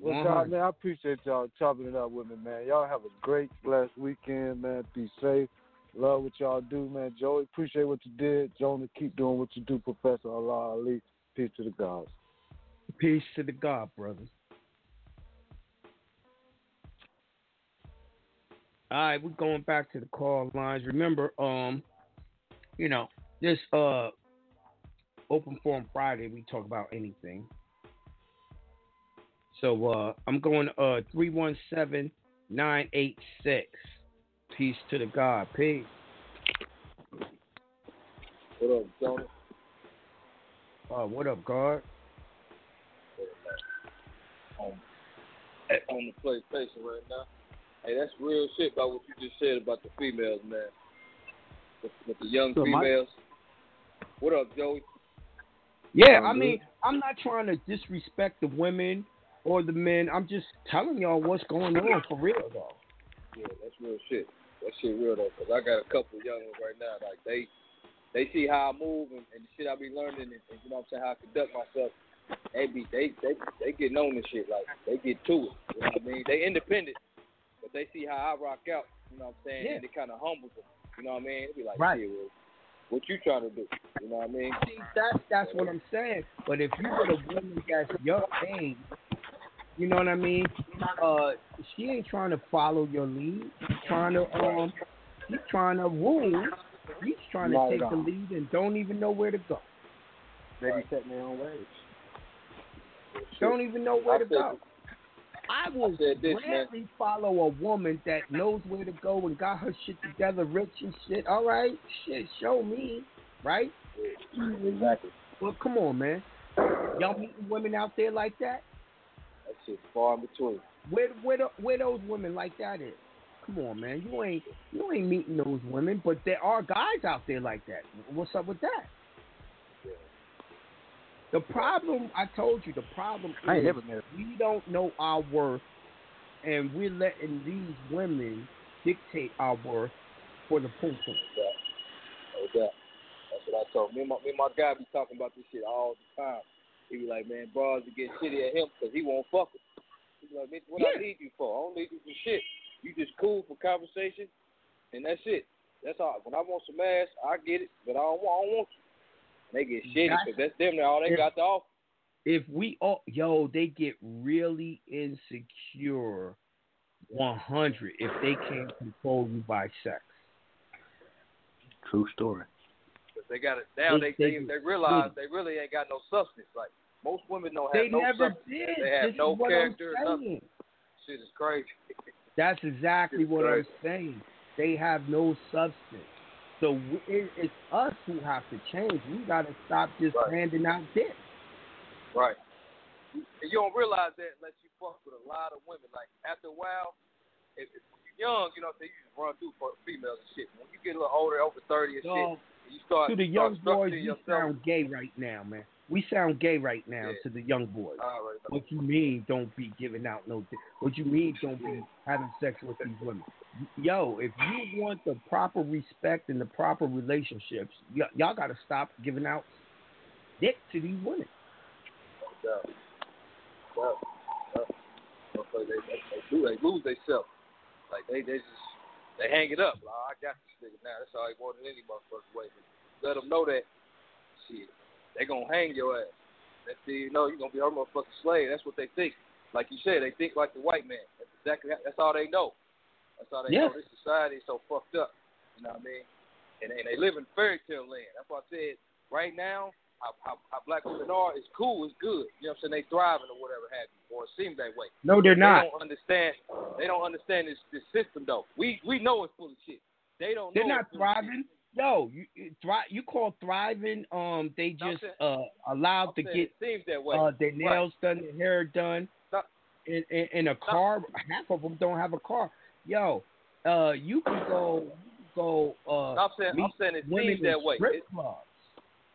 Well, God, man, I appreciate y'all chopping it up with me, man. Y'all have a great, blessed weekend, man. Be safe. Love what y'all do, man. Joey, appreciate what you did. Jonah, keep doing what you do, Professor Allah Ali. Peace to the gods. Peace to the God, brother. All right, we're going back to the call lines. Remember, um, you know, this uh open forum Friday, we talk about anything. So uh I'm going uh three one seven nine eight six. Peace to the God. Peace. What up, Jonah? Uh, what up, God? On, on the PlayStation right now. Hey, that's real shit about what you just said about the females, man. With, with the young So my- females. What up, Joey? Yeah, Sound I mean, I'm not trying to disrespect the women or the men. I'm just telling y'all what's going on for real, though. Yeah, that's real shit. That shit real though, 'cause I got a couple of young ones right now. Like they, they see how I move and, and the shit I be learning, and, and you know what I'm saying, how I conduct myself. They be they they they getting on this shit. Like they get to it. You know what I mean? They independent, but they see how I rock out. You know what I'm saying? Yeah. And it kind of humbles them. You know what I mean? They be like, Right. shit, well, what you trying to do? You know what I mean? See, that's that's what I'm saying. But if you get a woman that's your age, you know what I mean? Uh, she ain't trying to follow your lead. She's trying to um, she's trying to rule. He's trying to take the lead and don't even know where to go. Maybe setting their own ways. Don't even know where I to go. I will said this, man. gladly follow a woman that knows where to go and got her shit together, rich and shit. All right, shit, show me, right? Exactly. Well, come on, man. Y'all meeting women out there like that? That shit's far in between. Where where the, where those women like that is? Come on, man. You ain't you ain't meeting those women, but there are guys out there like that. What's up with that? The problem, I told you, the problem I is never met. we don't know our worth, and we're letting these women dictate our worth for the pum pum. No doubt. That's what I told me. and My, me and my guy be talking about this shit all the time. He be like, man, bros to get shitty at him because he won't fuck him. He be like, "Bitch, what I need you for? I don't need you for shit. You just cool for conversation, and that's it. That's all. When I want some ass, I get it, but I don't want, I don't want you. And they get shitty That's- because that's them. Now all they if- got to offer. If we all yo, they get really insecure, one hundred if they can't control you by sex. True story. They got it now. They- They they they, realize they really ain't got no substance. Like most women don't have They no never substance. did. They have this no character. Nothing. Shit is crazy. That's exactly what I'm saying. They have no substance. So it, it's us who have to change. We got to stop just Right. handing out dick. Right. And you don't realize that unless you fuck with a lot of women. Like after a while, if, if you're young, you know, what I'm saying, you just run through for females and shit. When you get a little older, over thirty and shit, So, you start to the you young boys, you yourself. sound gay right now, man. We sound gay right now Yeah. to the young boys. Right, What you mean don't be giving out no dick? What you mean don't be having sex with these women? Yo, if you want the proper respect and the proper relationships, y- y'all got to stop giving out dick to these women. Yeah. Yeah. Yeah. Motherfucker, they lose themselves. Like they they just they hang it up. Like, oh, I got this nigga now. That's all he wanted any motherfucker way. Let them know that shit, they gonna hang your ass. That's the you know you're gonna be a motherfucking slave. That's what they think. Like you said, they think like the white man. That's exactly that's all they know. That's all they Yes. know. This society is so fucked up. You know what I mean? And, and they live in fairy tale land. That's why I said right now how, how, how black women are is cool, it's good. You know what I'm saying? They thriving or whatever have you, or it seems that way. No, they're not. They don't understand. They don't understand this this system though. We we know it's full of shit. They don't. They're not it's full of shit. thriving. Yo, you you you call thriving? Um, they just saying- uh allowed I'm to get seems that way. uh their Right. nails done, their hair done, Stop. in, in in a car. Half of them don't have a car. Yo, uh, you can go go uh I'm saying I'm saying it seems that way. It-.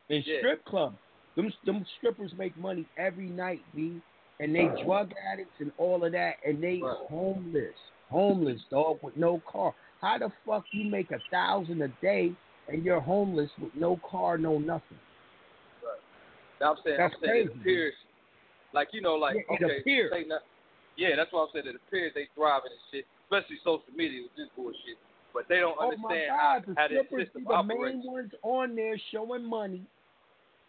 In Yeah. strip clubs, them them strippers make money every night, B, and they uh-huh. drug addicts and all of that, and they Right. homeless, homeless dog with no car. How the fuck you make a thousand a day and you're homeless with no car, no nothing? I'm saying That's I'm saying it crazy. appears like you know like Yeah, it okay say not, yeah that's why I'm saying it appears they thriving and shit, especially social media with this bullshit. But they don't Oh my understand God, the how, how this strippers be the operates. main ones on there showing money.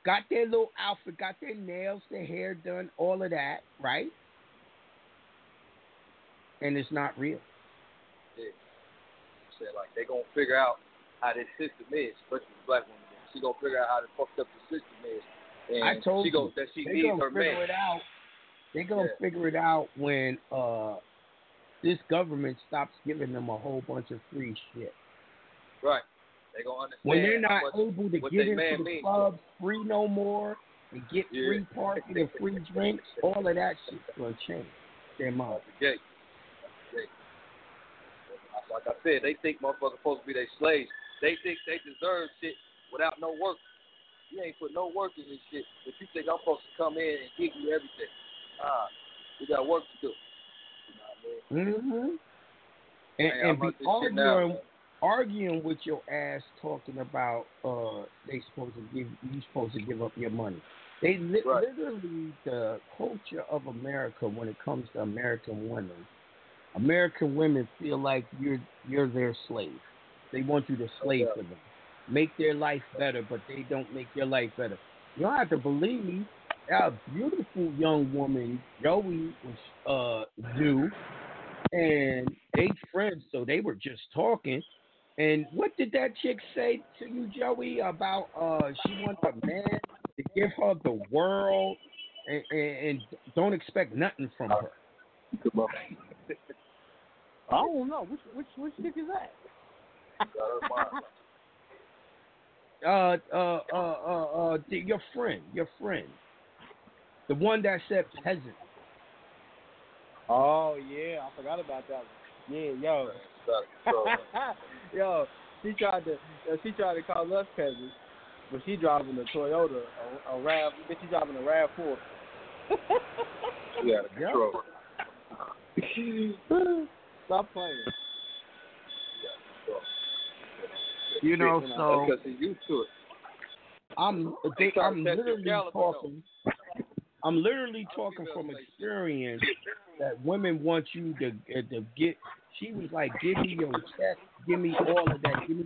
Got their little outfit, got their nails, their hair done, all of that, right? And it's not real. Yeah. Say like they gonna figure out how this system is, especially the black woman. She gonna figure out how the fucked up the system is, and I told she you go that she they needs gonna her figure man. it out. They're gonna Yeah. figure it out when uh this government stops giving them a whole bunch of free shit. Right. They gonna understand When they're not much- able to get into the clubs free no more and get Yeah. free parking and free drinks, all of that shit's gonna change. Their mind. Yeah. Like I said, they think motherfuckers supposed to be their slaves. They think they deserve shit without no work. You ain't put no work in this shit, but you think I'm supposed to come in and give you everything. Ah, we got work to do. You know what I mean? Mm-hmm. And, Man, and be arguing. Arguing with your ass, talking about uh, they supposed to give you supposed to give up your money. They li- Right. literally the culture of America when it comes to American women. American women feel like you're you're their slave. They want you to slave doubt. for them, make their life better, but they don't make your life better. You don't have to believe me. A beautiful young woman, Joey was uh due, and they friends, so they were just talking. And what did that chick say to you, Joey, about uh she wants a man to give her the world and, and, and don't expect nothing from her. I don't know. Which which which chick is that? Uh, uh, uh, uh, uh, the- your friend, your friend, the one that said peasant. Oh yeah, I forgot about that one. Yeah, yo, yo, she tried to uh, she tried to call us peasants, but she driving a Toyota, a, a Rav. Bitch, she driving a Rav Four. You got to control. Stop playing. You know, That's so because he's used to it. I'm they, trying I'm to test your literally talking. I'm literally talking from experience that women want you to uh, to get. She was like, "Give me your check, give me all of that, give me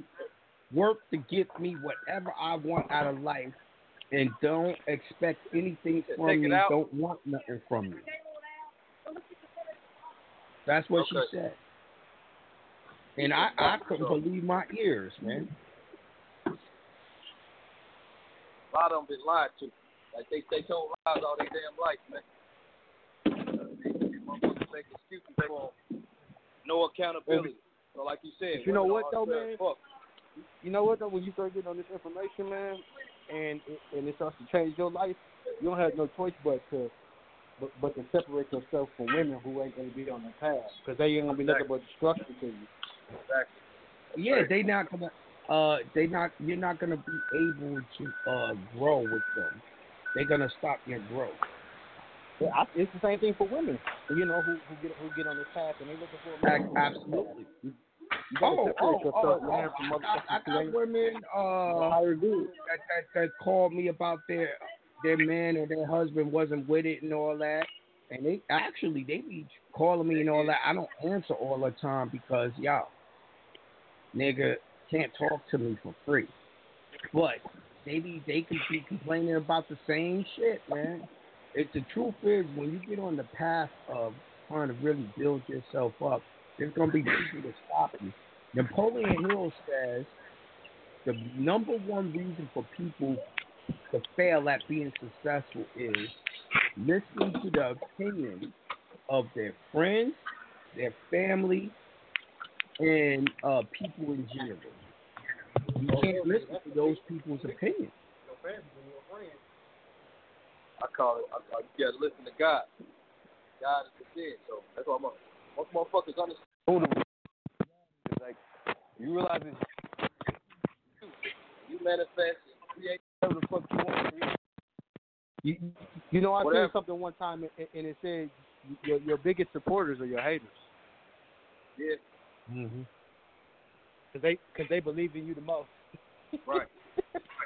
work to get me whatever I want out of life, and don't expect anything from Take me. Don't want nothing from me." That's what Okay. she said, and I I couldn't believe my ears, man. A lot of them been lied to. Like they they told lies all their damn life, man. These motherfuckers make excuses for 'em. No accountability. So like you said, You know what, though, man? fuck. You know what though? When you start getting on this information, man, and and it starts to change your life, you don't have no choice but to but, but to separate yourself from women who ain't gonna be on the path because they ain't gonna be nothing but destruction to you. Exactly. Yeah, they not gonna. Uh, they not. You're not gonna be able to uh grow with them. They're gonna stop your growth. I, it's the same thing for women. You know who who get who get on this path and they looking for a man. Absolutely. You gotta Oh, separate oh, yourself oh, from oh, I got, I got women uh that, that that called me about their their man or their husband wasn't with it and all that, and they actually they be calling me and all that. I don't answer all the time because y'all nigga can't talk to me for free. But they be they can be complaining about the same shit, man. It the truth is when you get on the path of trying to really build yourself up, there's gonna be people to stop you. Napoleon Hill says the number one reason for people to fail at being successful is listening to the opinion of their friends, their family, and uh, people in general. You can't listen to those people's opinions. I call it. I call it, you gotta listen to God. God is the within. So that's why most most motherfuckers understand. Like you realize it's You manifest and create whatever the fuck you want. to create. You, you know, I Whatever. said something one time, and, it said your your biggest supporters are your haters, Yeah, Mm-hmm. cause they cause they believe in you the most. right.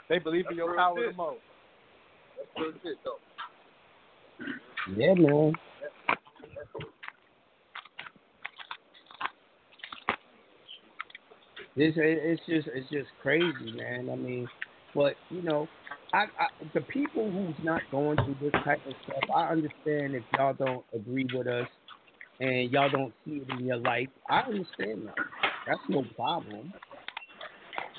They believe That's in your power the most. Real shit though. Yeah, man. It's it's just it's just crazy, man. I mean, but you know, I, I the people who's not going through this type of stuff, I understand if y'all don't agree with us and y'all don't see it in your life. I understand that. That's no problem.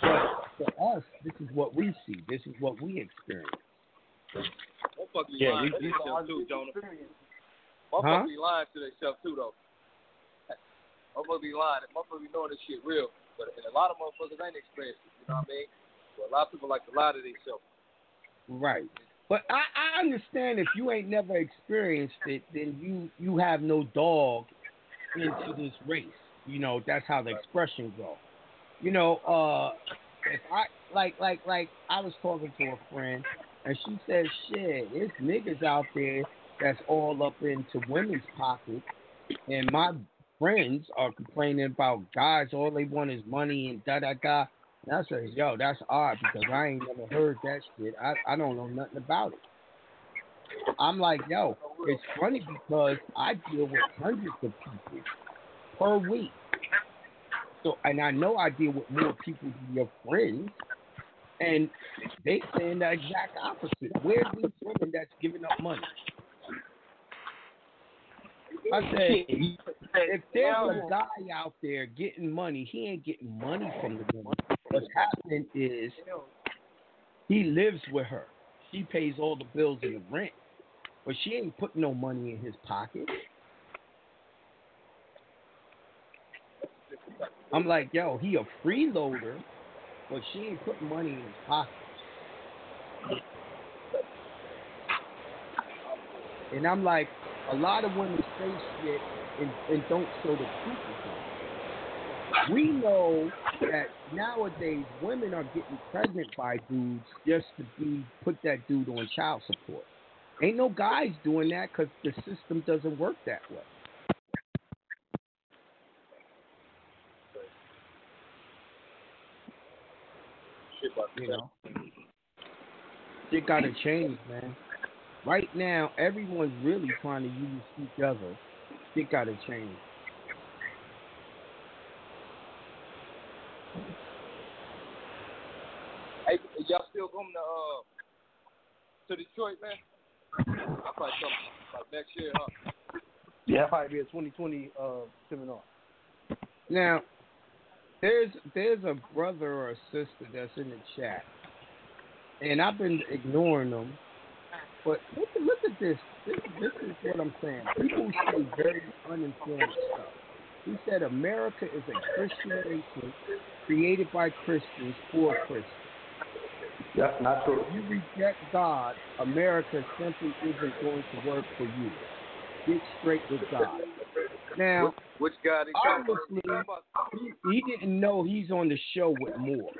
But for us, this is what we see. This is what we experience. Motherfuckers be Yeah, lying to themselves too, Jonah. Huh? Motherfuckers be lying to themselves too, though. Motherfuckers be lying. Motherfuckers be knowing this shit real. But and a lot of motherfuckers ain't experienced it. You know what I mean? But a lot of people like to lie to themselves. Right. But I, I understand if you ain't never experienced it, then you you have no dog into this race. You know, that's how the expression go. You know, uh if I like like like I was talking to a friend and she says, Shit, there's niggas out there that's all up into women's pockets and my friends are complaining about guys all they want is money and da da da and I says, yo, that's odd because I ain't never heard that shit. I, I don't know nothing about it. I'm like, yo, it's funny because I deal with hundreds of people per week. So, and I know I deal with more people than your friends, and they saying the exact opposite. Where's these women that's giving up money? I said, if there's a guy out there getting money, he ain't getting money from the woman. What's happening is he lives with her. She pays all the bills and the rent, but she ain't putting no money in his pocket. I'm like, yo, he a freeloader, but she ain't putting money in his pocket. And I'm like, a lot of women say shit and, and don't show the truth. We know that nowadays women are getting pregnant by dudes just to be put that dude on child support. Ain't no guys doing that because the system doesn't work that way. Shit about You know, shit got to change, man. Right now, everyone's really trying to use each other. Shit got to change. Hey, y'all still coming to uh to Detroit, man? I probably come like next year, huh? Yeah, probably be a 2020 uh, seminar. Now, there's there's a brother or a sister that's in the chat, and I've been ignoring them. But look, at- look at this. this. This is what I'm saying. People say very uninformed stuff. He said America is a Christian nation created by Christians for Christians. That's not true. If you reject God, America simply isn't going to work for you. Get straight with God. Now, Which guy they obviously, he, he didn't know he's on the show with Moore.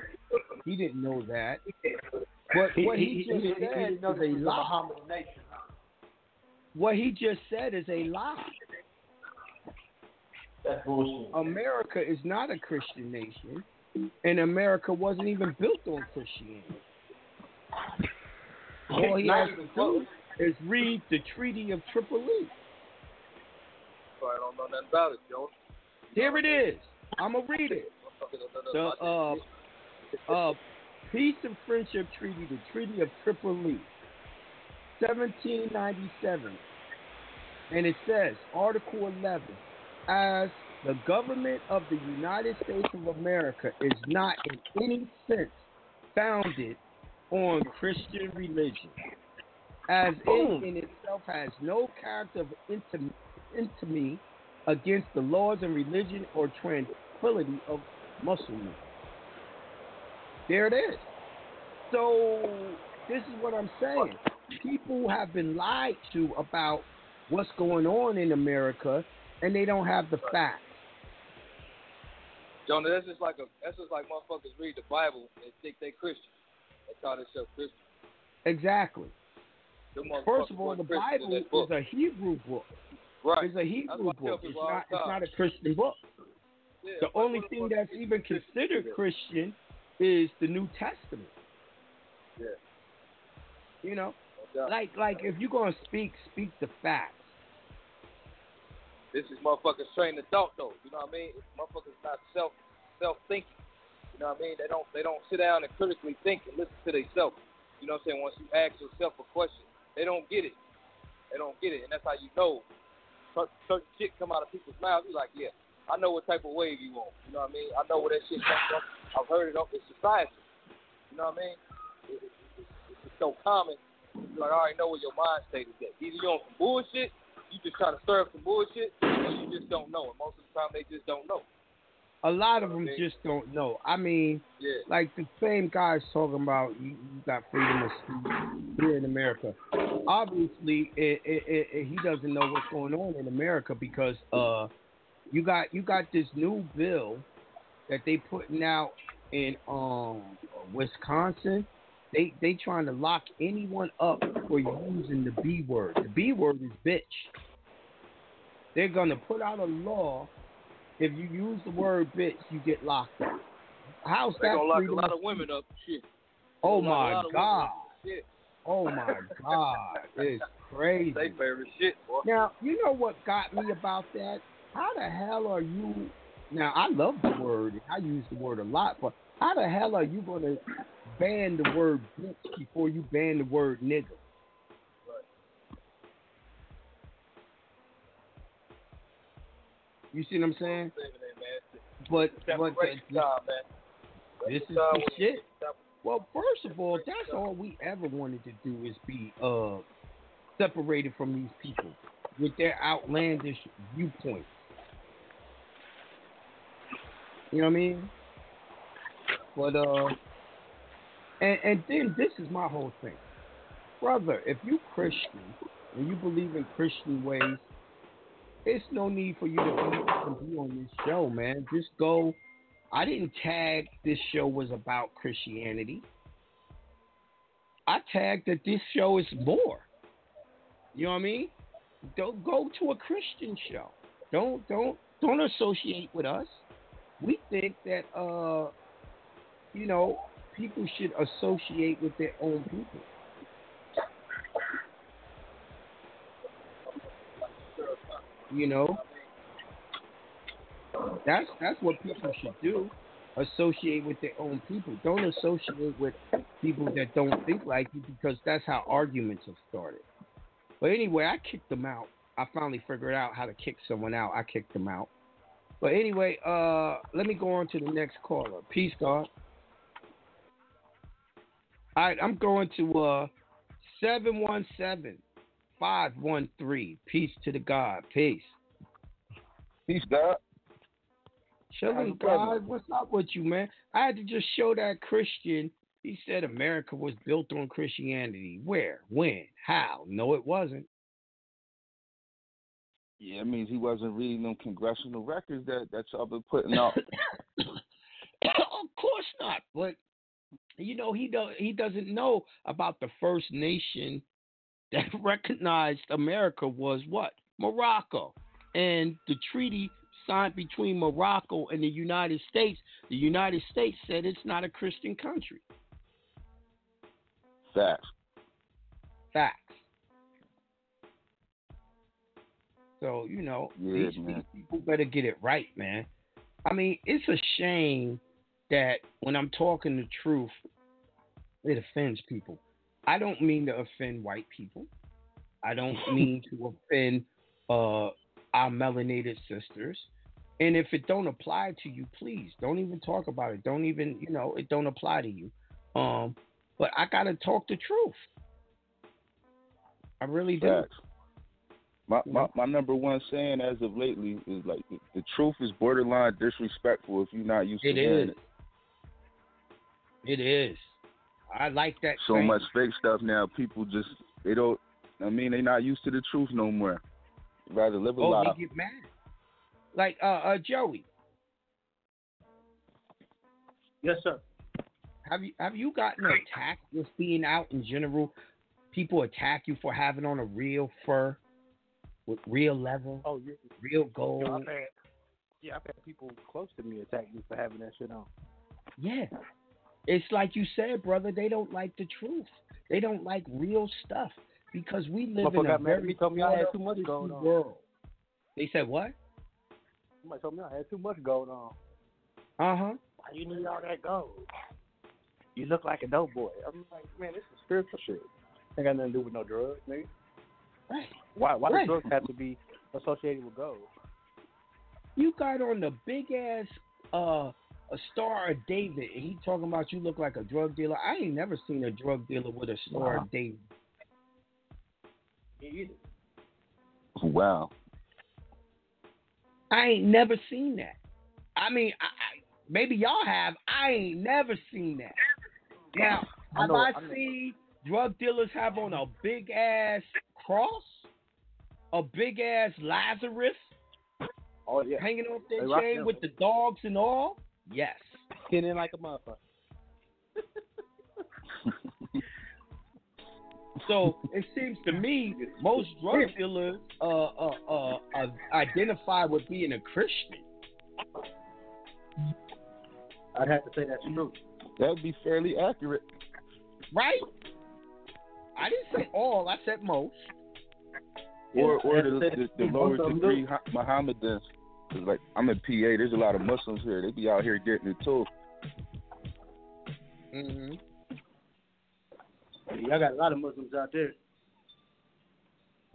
He didn't know that. But what he, just said is a lie. What he just said is a lie. That's bullshit. America is not a Christian nation, and America wasn't even built on Christianity. All he has to do is read the Treaty of Tripoli. Nothing about it, Joe. Here it is. I'm gonna read it. The uh, uh, Peace and Friendship Treaty, the Treaty of Tripoli, 1797, and it says, Article 11, as the government of the United States of America is not in any sense founded on Christian religion, as it in itself has no character of intim- intimacy against the laws and religion or tranquility of Muslims. There it is. So this is what I'm saying. People have been lied to about what's going on in America, and they don't have the facts. Jonah, that's just like a that's just like motherfuckers read the Bible and think they Christian. They call themselves Christian. Exactly. First of all, the weren't Christians in Bible is a Hebrew book. Right. It's a Hebrew why I tell book. It's not. It's not a Christian book. Yeah, The only thing that's even considered. Christian is the New Testament. Yeah. You know, No like like if you're gonna speak, speak the facts. This is motherfuckers trained to thought though. You know what I mean? Motherfuckers not self self thinking. You know what I mean? They don't they don't sit down and critically think and listen to themselves. You know what I'm saying? Once you ask yourself a question, they don't get it. They don't get it, and that's how you know certain, shit come out of people's mouths. You're like, yeah, I know what type of wave you on. You know what I mean? I know where that shit comes from. I've heard it up in society. You know what I mean? It, it, it, it's so common. You're like, I already know where your mind state is at. Either you on some bullshit, you just trying to up some bullshit, or you just don't know. And most of the time, they just don't know. A lot of them just don't know. I mean, Yeah. like the same guys talking about you, you got freedom of speech here in America. Obviously, it, it, it, it- he doesn't know what's going on in America because uh, you got you got this new bill that they putting out in um Wisconsin. They they trying to lock anyone up for using the B word. The B word is bitch. They're gonna put out a law. If you use the word bitch, you get locked up. How's that gonna lock a lot of women up. Shit. Oh They gonna lock a my lot of women god. Shit. Oh my god. It's crazy. They favorite shit, boy. Now, you know what got me about that? How the hell are you now I love the word, I use the word a lot, but how the hell are you gonna ban the word bitch before you ban the word nigga? You see what I'm saying? But but the, Separation time, man. this is the shit. Well, first of all, that's all we ever wanted to do is be uh separated from these people with their outlandish viewpoints. You know what I mean? But uh and and then this is my whole thing. Brother, if you Christian and you believe in Christian ways, it's no need for you to be, on this show, man. Just go I didn't tag this show was about Christianity. I tagged that this show is more. You know what I mean? Don't go to a Christian show. Don't don't don't associate with us. We think that uh you know, people should associate with their own people. You know? That's that's what people should do. Associate with their own people. Don't associate with people that don't think like you because that's how arguments have started. But anyway, I kicked them out. I finally figured out how to kick someone out. I kicked them out. But anyway, uh, let me go on to the next caller. Peace, God. All right, I'm going to uh, 717 513. Peace to the God. Peace. Peace, God. Chilling, God. What's up with you, man? I had to just show that Christian. He said America was built on Christianity. Where? When? How? No, it wasn't. Yeah, it means he wasn't reading them congressional records that, that y'all been putting out. of course not. But you know, he do, he doesn't know about the first nation that recognized America was what? Morocco. And the treaty signed between Morocco and the United States, the United States said it's not a Christian country. Facts. Facts. So you know, Yeah, these, man. people better get it right, man. I mean, it's a shame that when I'm talking the truth, it offends people. I don't mean to offend white people. I don't mean to offend uh, our melanated sisters. And if it don't apply to you, please don't even talk about it. Don't even, you know, it don't apply to you. Um, but I gotta talk the truth. I really do. My, my my number one saying as of lately is like the, the truth is borderline disrespectful if you're not used It to hearing is. It is. I like that. so saying. much fake stuff now. People just they don't. I mean, they're not used to the truth no more. Rather live a Oh, lie. they get mad. Like uh, uh Joey, Yes, sir. have you have you gotten attacked just being out in general? People attack you for having on a real fur with real leather, Oh, yeah. real I've gold. had, yeah, I've had people close to me attack me for having that shit on. Yeah. It's like you said, brother, they don't like the truth. They don't like real stuff because we live in Motherfucker a got mad at very me, told me I had too much going on. world. They said what? Somebody told me I had too much gold on. Uh huh. Why you need all that gold? You look like a dope boy. I'm like, man, this is spiritual shit. Ain't got nothing to do with no drugs, nigga. Right. Why? Why Right. do drugs have to be associated with gold? You got on the big ass uh a star of David and he talking about you look like a drug dealer. I ain't never seen a drug dealer with a star Wow. of David. Wow. I ain't never seen that. I mean, I, I, maybe y'all have. I ain't never seen that. Now, I have know- I, I know. seen drug dealers have on a big ass cross, a big ass Lazarus Oh yeah, hanging off their They chain them. with the dogs and all? Yes. skinning like a motherfucker. So it seems to me most drug dealers uh, uh, uh, uh, identify with being a Christian. I'd have to say that's true. That would be fairly accurate. Right? I didn't say all. I said most. Or Yeah, or the, say the, that's the lower Most of them degree do. Ha- Mohammedans. 'Cause, like I'm in PA, there's a lot of Muslims here. They be out here getting it too. Mm-hmm. Y'all got a lot of Muslims out there.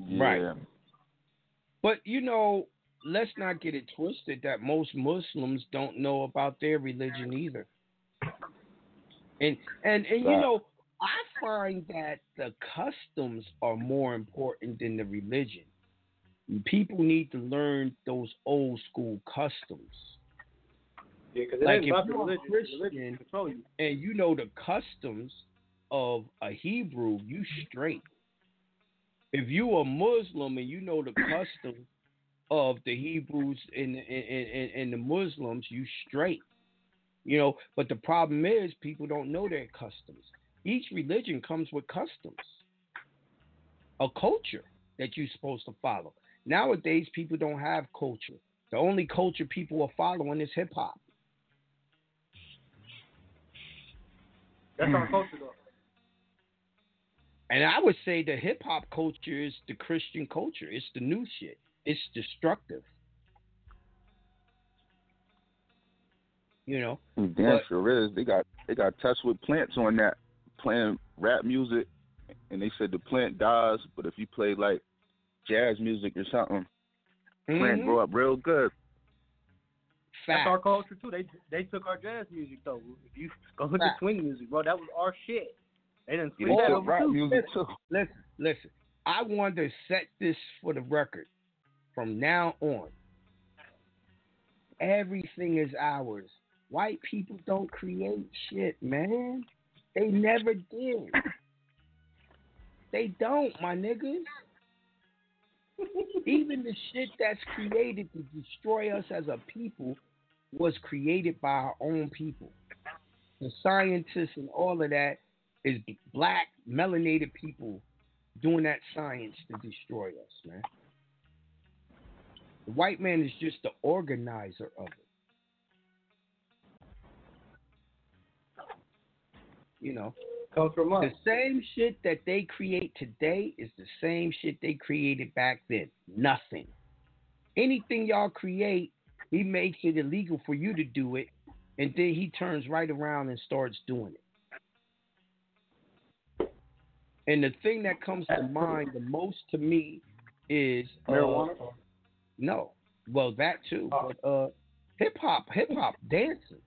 Yeah. Right. But you know, let's not get it twisted that most Muslims don't know about their religion either. And and and you Right. know, I find that the customs are more important than the religion. People need to learn those old school customs. Yeah, because Like if you're a religion. Christian- religion you. and you know the customs of a Hebrew, you straight. If you a Muslim and you know the customs of the Hebrews and and, and, and the Muslims, you straight. You know, but the problem is people don't know their customs. Each religion comes with customs, a culture that you're supposed to follow. Nowadays, people don't have culture. The only culture people are following is hip hop. That's our hmm. culture, though. And I would say the hip hop culture is the Christian culture. It's the new shit. It's destructive. You know, Damn But- sure is. They got they got touched with plants on that playing rap music, and they said the plant dies, but if you play like jazz music or something, plant Mhm. grow up real good. That's our culture too. They they took our jazz music though. If you go look at swing music, bro, that was our shit. They didn't Yeah, swing they that took over rap too. music too. Listen, listen. I want to set this for the record. From now on, everything is ours. White people don't create shit, man. They never did. They don't, my niggas. Even the shit that's created to destroy us as a people was created by our own people. The scientists and all of that is black, melanated people doing that science to destroy us, man. The white man is just the organizer of it. You know, Comes from us. the same shit that they create today is the same shit they created back then. Nothing. Anything y'all create, he makes it illegal for you to do it, and then he turns right around and starts doing it. And the thing that comes to mind the most to me is uh, Marijuana? no, well that too, but uh, hip hop, hip hop dancing,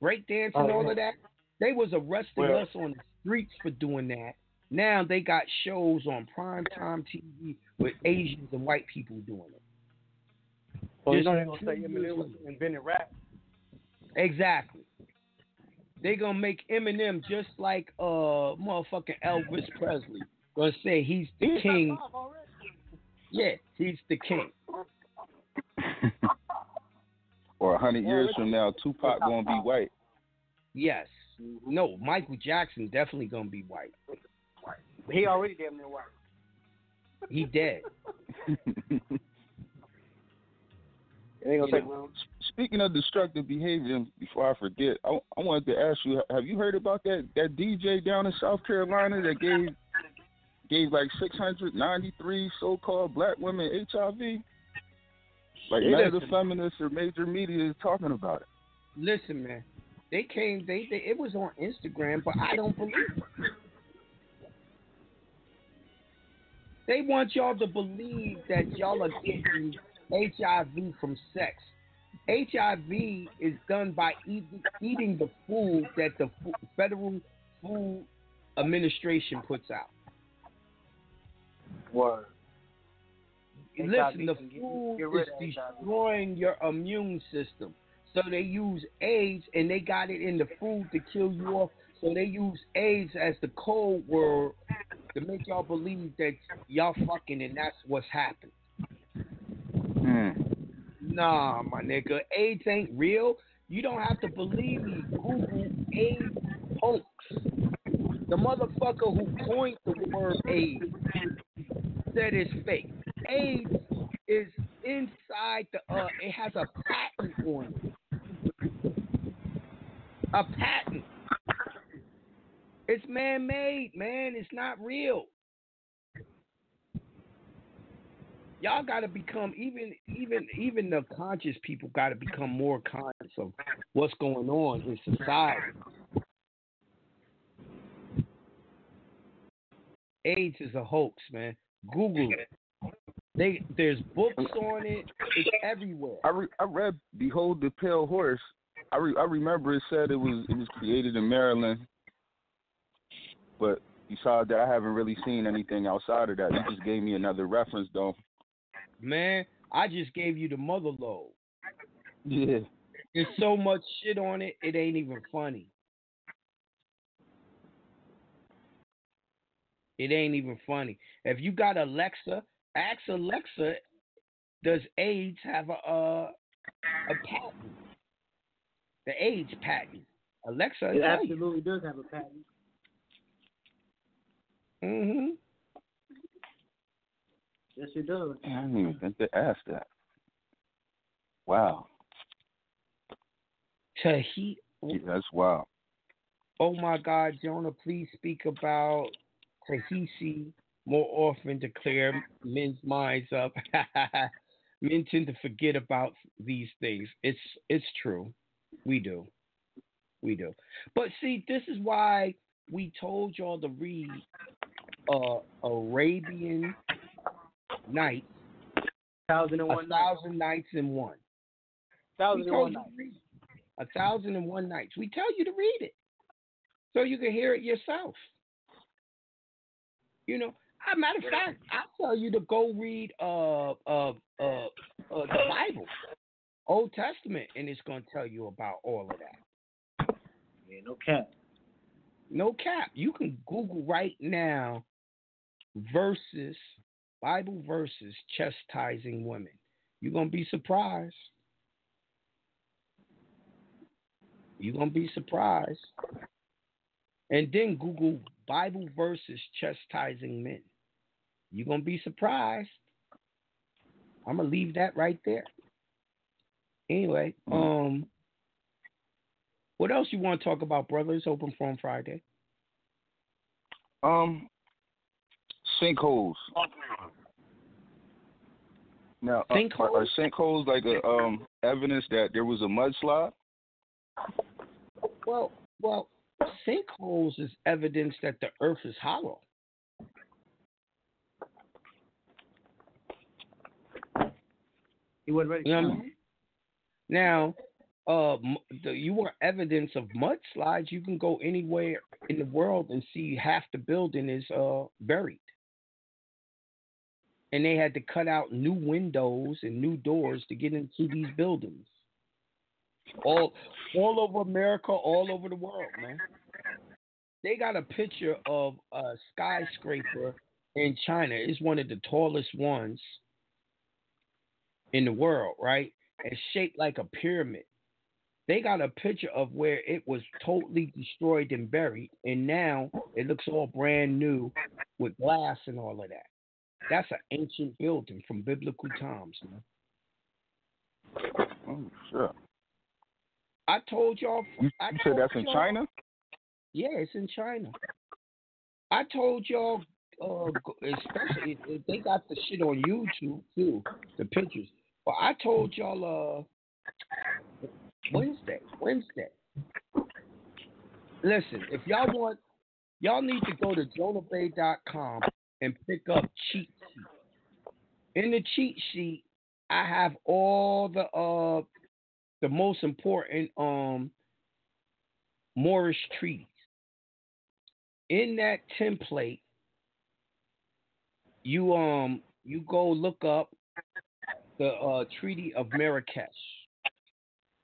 break dancing, Oh, all of that. They was arresting Well- us on the streets for doing that. Now they got shows on primetime TV with Asians and white people doing it. So you Just know they're gonna say Eminem was invented rap. Exactly. They gonna make Eminem just like uh motherfucking Elvis Presley. Gonna say he's the He's king. top five already. Yeah, he's the king. or a hundred years from now, Tupac gonna be white. Yes. No, Michael Jackson definitely gonna be white. He already damn near white. He dead. It ain't gonna take know. Speaking of destructive behavior, before I forget, I, I wanted to ask you: Have you heard about that that DJ down in South Carolina that gave gave like 693 so-called black women HIV? Like Hey, none of the feminists or major media is talking about it. Listen, man. They came. They, they it was on Instagram, but I don't believe it. They want y'all to believe that y'all are getting HIV from sex. HIV is done by eating, eating the food that the Federal Food Administration puts out. Word. Listen, the food is rid of HIV. destroying your immune system. So they use AIDS and they got it in the food to kill you off. So they use AIDS as the code word to make y'all believe that y'all fucking and that's what's happened. Hmm. Nah, my nigga, AIDS ain't real. You don't have to believe me. Google AIDS hoax. The motherfucker who coined the word AIDS said it's fake. AIDS is inside the uh it has a patent on it. A patent. It's man made, man. It's not real. Y'all gotta become even even even the conscious people gotta become more conscious of what's going on in society. AIDS is a hoax, man. Google it. They there's books on it. It's everywhere. I re- I read "Behold the Pale Horse." I re- I remember it said it was it was created in Maryland, but besides that, I haven't really seen anything outside of that. You just gave me another reference, though. Man, I just gave you the mother load. Yeah. There's so much shit on it, it ain't even funny. It ain't even funny. If you got Alexa, ask Alexa, does AIDS have a uh, a patent? The AIDS patent. Alexa, It tell you. absolutely does have a patent. Mm-hmm. Yes, it does. I didn't even think they asked that. Wow. Tahiti. Yeah, that's wild. Oh my God, Jonah, please speak about Tahiti more often to clear men's minds up. Men tend to forget about these things. It's it's true. We do. We do. But see, this is why we told y'all to read uh Arabian Nights. Thousand and A one nights. nights in one. Thousand and one nights. to read it. A thousand and one nights. We tell you to read it so you can hear it yourself. You know, as a matter of fact, I tell you to go read uh uh uh, uh the Bible, Old Testament, and it's going to tell you about all of that. Yeah, no cap. No cap. You can Google right now verses Bible verses chastising women. You're gonna be surprised. You're gonna be surprised. And then Google Bible verses chastising men. You're gonna be surprised. I'm gonna leave that right there. Anyway, um what else you want to talk about, brothers? Open Forum Friday. Um, sinkholes. Now, uh, are, are sinkholes like a um evidence that there was a mudslide? Well, well, sinkholes is evidence that the Earth is hollow. He wasn't ready. You know what I mean? Now, uh, you want evidence of mudslides? You can go anywhere in the world and see half the building is uh buried, and they had to cut out new windows and new doors to get into these buildings. All, all over America, all over the world, man. They got a picture of a skyscraper in China. It's one of the tallest ones in the world, right? It's shaped like a pyramid. They got a picture of where it was totally destroyed and buried, and now it looks all brand new with glass and all of that. That's an ancient building from biblical times, man. Oh, sure. I told y'all. You, I you said that's in China? Yeah, it's in China. I told y'all, uh, especially they got the shit on YouTube too, the pictures. But I told y'all uh Wednesday, Wednesday. Listen, if y'all want, y'all need to go to jonahbey.com and pick up cheat sheet. In the cheat sheet, I have all the uh the most important um Moorish treaties. In that template, you um you go look up the uh, Treaty of Marrakesh,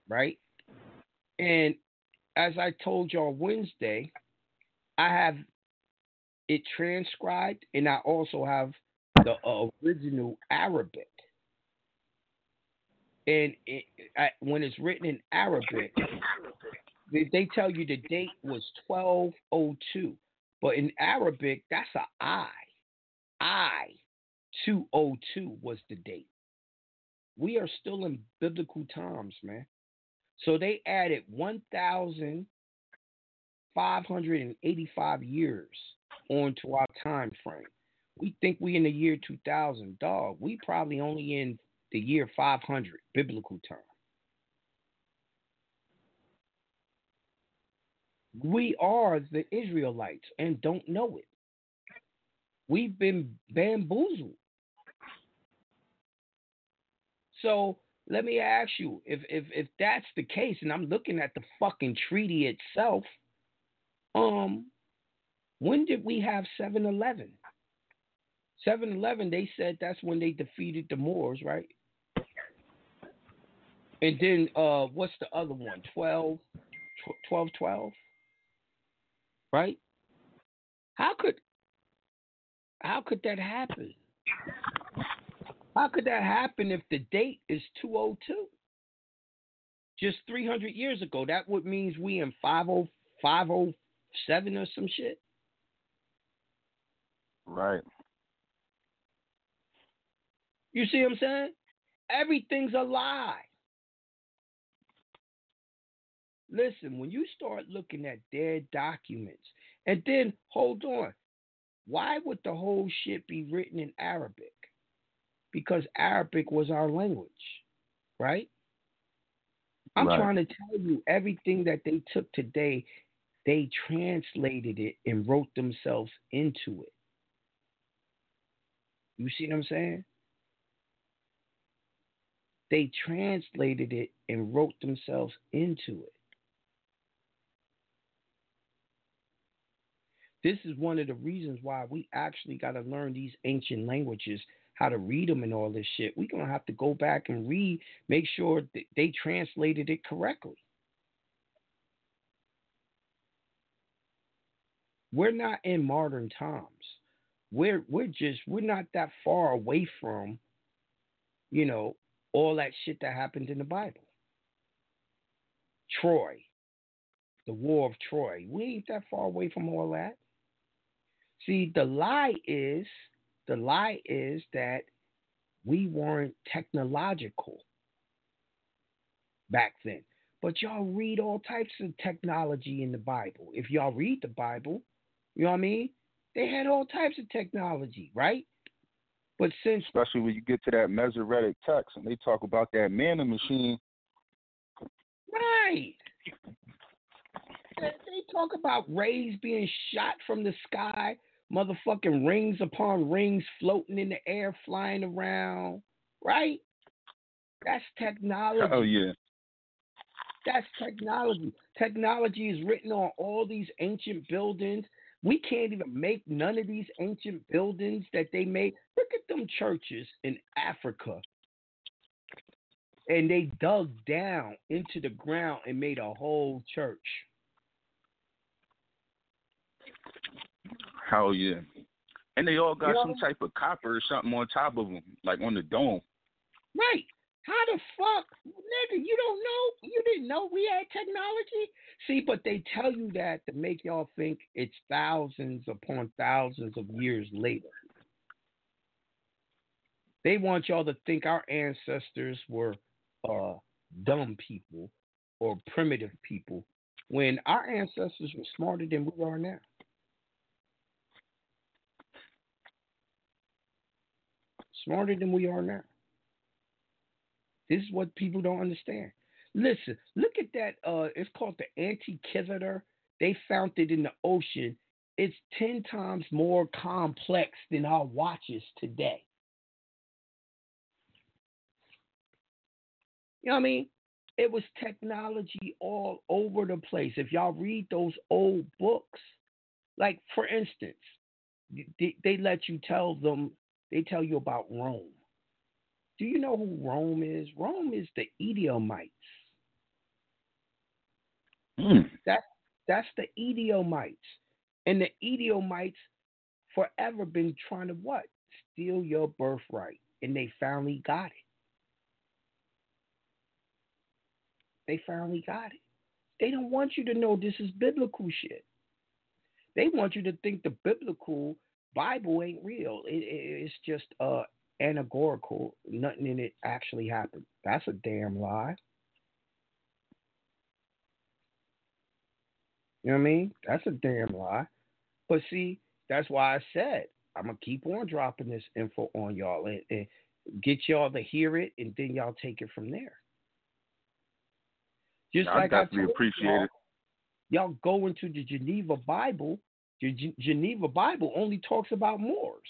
right? And as I told y'all Wednesday, I have it transcribed, and I also have the original Arabic. And it, I, when it's written in Arabic, they, they tell you the date was 1202, but in Arabic, that's a I. I 202 was the date. We are still in biblical times, man. So they added 1,585 years onto our time frame. We think we in the year 2000, dog. We probably only in the year 500 biblical time. We are the Israelites and don't know it. We've been bamboozled. So let me ask you, if if if that's the case, and I'm looking at the fucking treaty itself, um, when did we have 7-Eleven? 7-Eleven, they said that's when they defeated the Moors, right? And then uh, what's the other one? 12, 12, 12, right? How could how could that happen? How could that happen if the date is 202? Just 300 years ago. That would means we in 50, 507 or some shit. Right. You see what I'm saying? Everything's a lie. Listen, when you start looking at their documents, and then hold on, why would the whole shit be written in Arabic? Because Arabic was our language, right? I'm Right. trying to tell you everything that they took today, they translated it and wrote themselves into it. You see what I'm saying? They translated it and wrote themselves into it. This is one of the reasons why we actually got to learn these ancient languages, how to read them and all this shit. We're going to have to go back and read, make sure that they translated it correctly. We're not in modern times. We're we're just we're not that far away from, you know, all that shit that happened in the Bible. Troy, the War of Troy. We ain't that far away from all that. See, the lie is the lie is that we weren't technological back then. But y'all read all types of technology in the Bible. If y'all read the Bible, you know what I mean? They had all types of technology, right? But since especially when you get to that Masoretic text and they talk about that manna machine. Right. They talk about rays being shot from the sky, motherfucking rings upon rings floating in the air, flying around. Right? That's technology. Oh yeah. That's technology. Technology is written on all these ancient buildings. We can't even make none of these ancient buildings that they made. Look at them churches in Africa. And they dug down into the ground and made a whole church. Hell yeah. And they all got You know- some type of copper or something on top of them, like on the dome. Right. How the fuck, nigga, you don't know? You didn't know we had technology? See, but they tell you that to make y'all think it's thousands upon thousands of years later. They want y'all to think our ancestors were uh, dumb people or primitive people when our ancestors were smarter than we are now. Smarter than we are now. This is what people don't understand. Listen, look at that. Uh, it's called the Antikythera. They found it in the ocean. It's ten times more complex than our watches today. You know what I mean? It was technology all over the place. If y'all read those old books, like for instance, they, they let you tell them, they tell you about Rome. Do you know who Rome is? Rome is the Edomites. Hmm. That that's the Edomites, and the Edomites forever been trying to what? Steal your birthright, and they finally got it. They finally got it. They don't want you to know this is biblical shit. They want you to think the biblical Bible ain't real. It, it, it's just uh anagorical. Nothing in it actually happened. That's a damn lie. You know what I mean? That's a damn lie. But see, that's why I said I'm gonna keep on dropping this info on y'all and, and get y'all to hear it, and then y'all take it from there. Just I like I definitely told appreciate y'all, it. Y'all go into the Geneva Bible. The G- Geneva Bible only talks about Moors.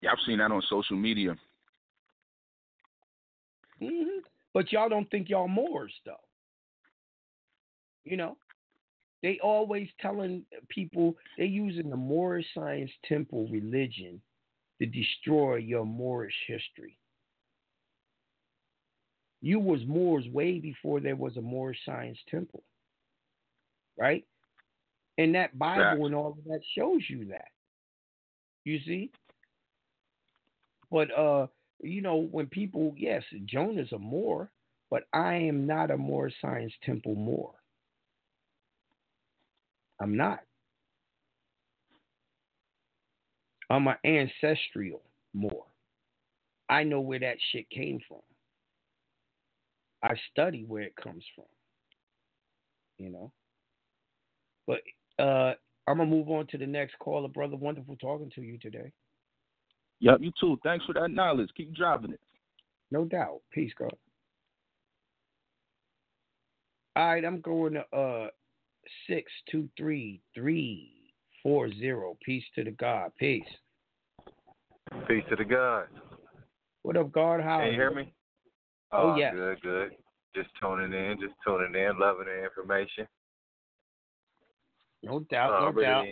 Yeah, I've seen that on social media. hmm But y'all don't think y'all Moors though. You know, they always telling people they using the Moorish Science Temple religion to destroy your Moorish history. You was Moors way before there was a Moorish Science Temple, right? And that Bible and all of that shows you that. You see? But uh, you know, when people yes, Jonah's a Moor, but I am not a Moor Science Temple Moor. I'm not. I'm an ancestral Moor. I know where that shit came from. I study where it comes from. You know. But uh I'm gonna move on to the next caller, brother. Wonderful talking to you today. Yep, you too. Thanks for that knowledge. Keep driving it. No doubt. Peace, God. All right, I'm going to uh six two three three four zero. Peace to the God. Peace. Peace to the God. What up, God? How Can you hear me? Oh, yeah. Good, good. Just tuning in, just tuning in, loving the information. No doubt, no doubt.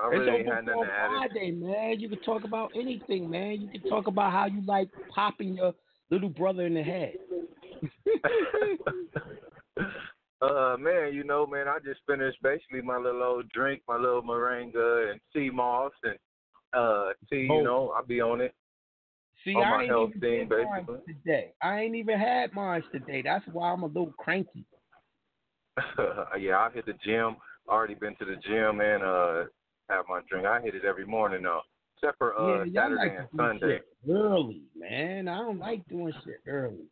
I it's really ain't open had nothing for to add. Friday, man. You can talk about anything, man. You can talk about how you like popping your little brother in the head. Uh, man, you know, man, I just finished basically my little old drink, my little moringa and sea moss and uh tea. You Oh. know, I'll be on it. See, on I my ain't health even thing, did mine today. I ain't even had mine today. That's why I'm a little cranky. yeah, I hit the gym. Already been to the gym and uh have my drink. I hit it every morning though, except for uh yeah, Saturday like and Sunday. shit early, man. I don't like doing shit early.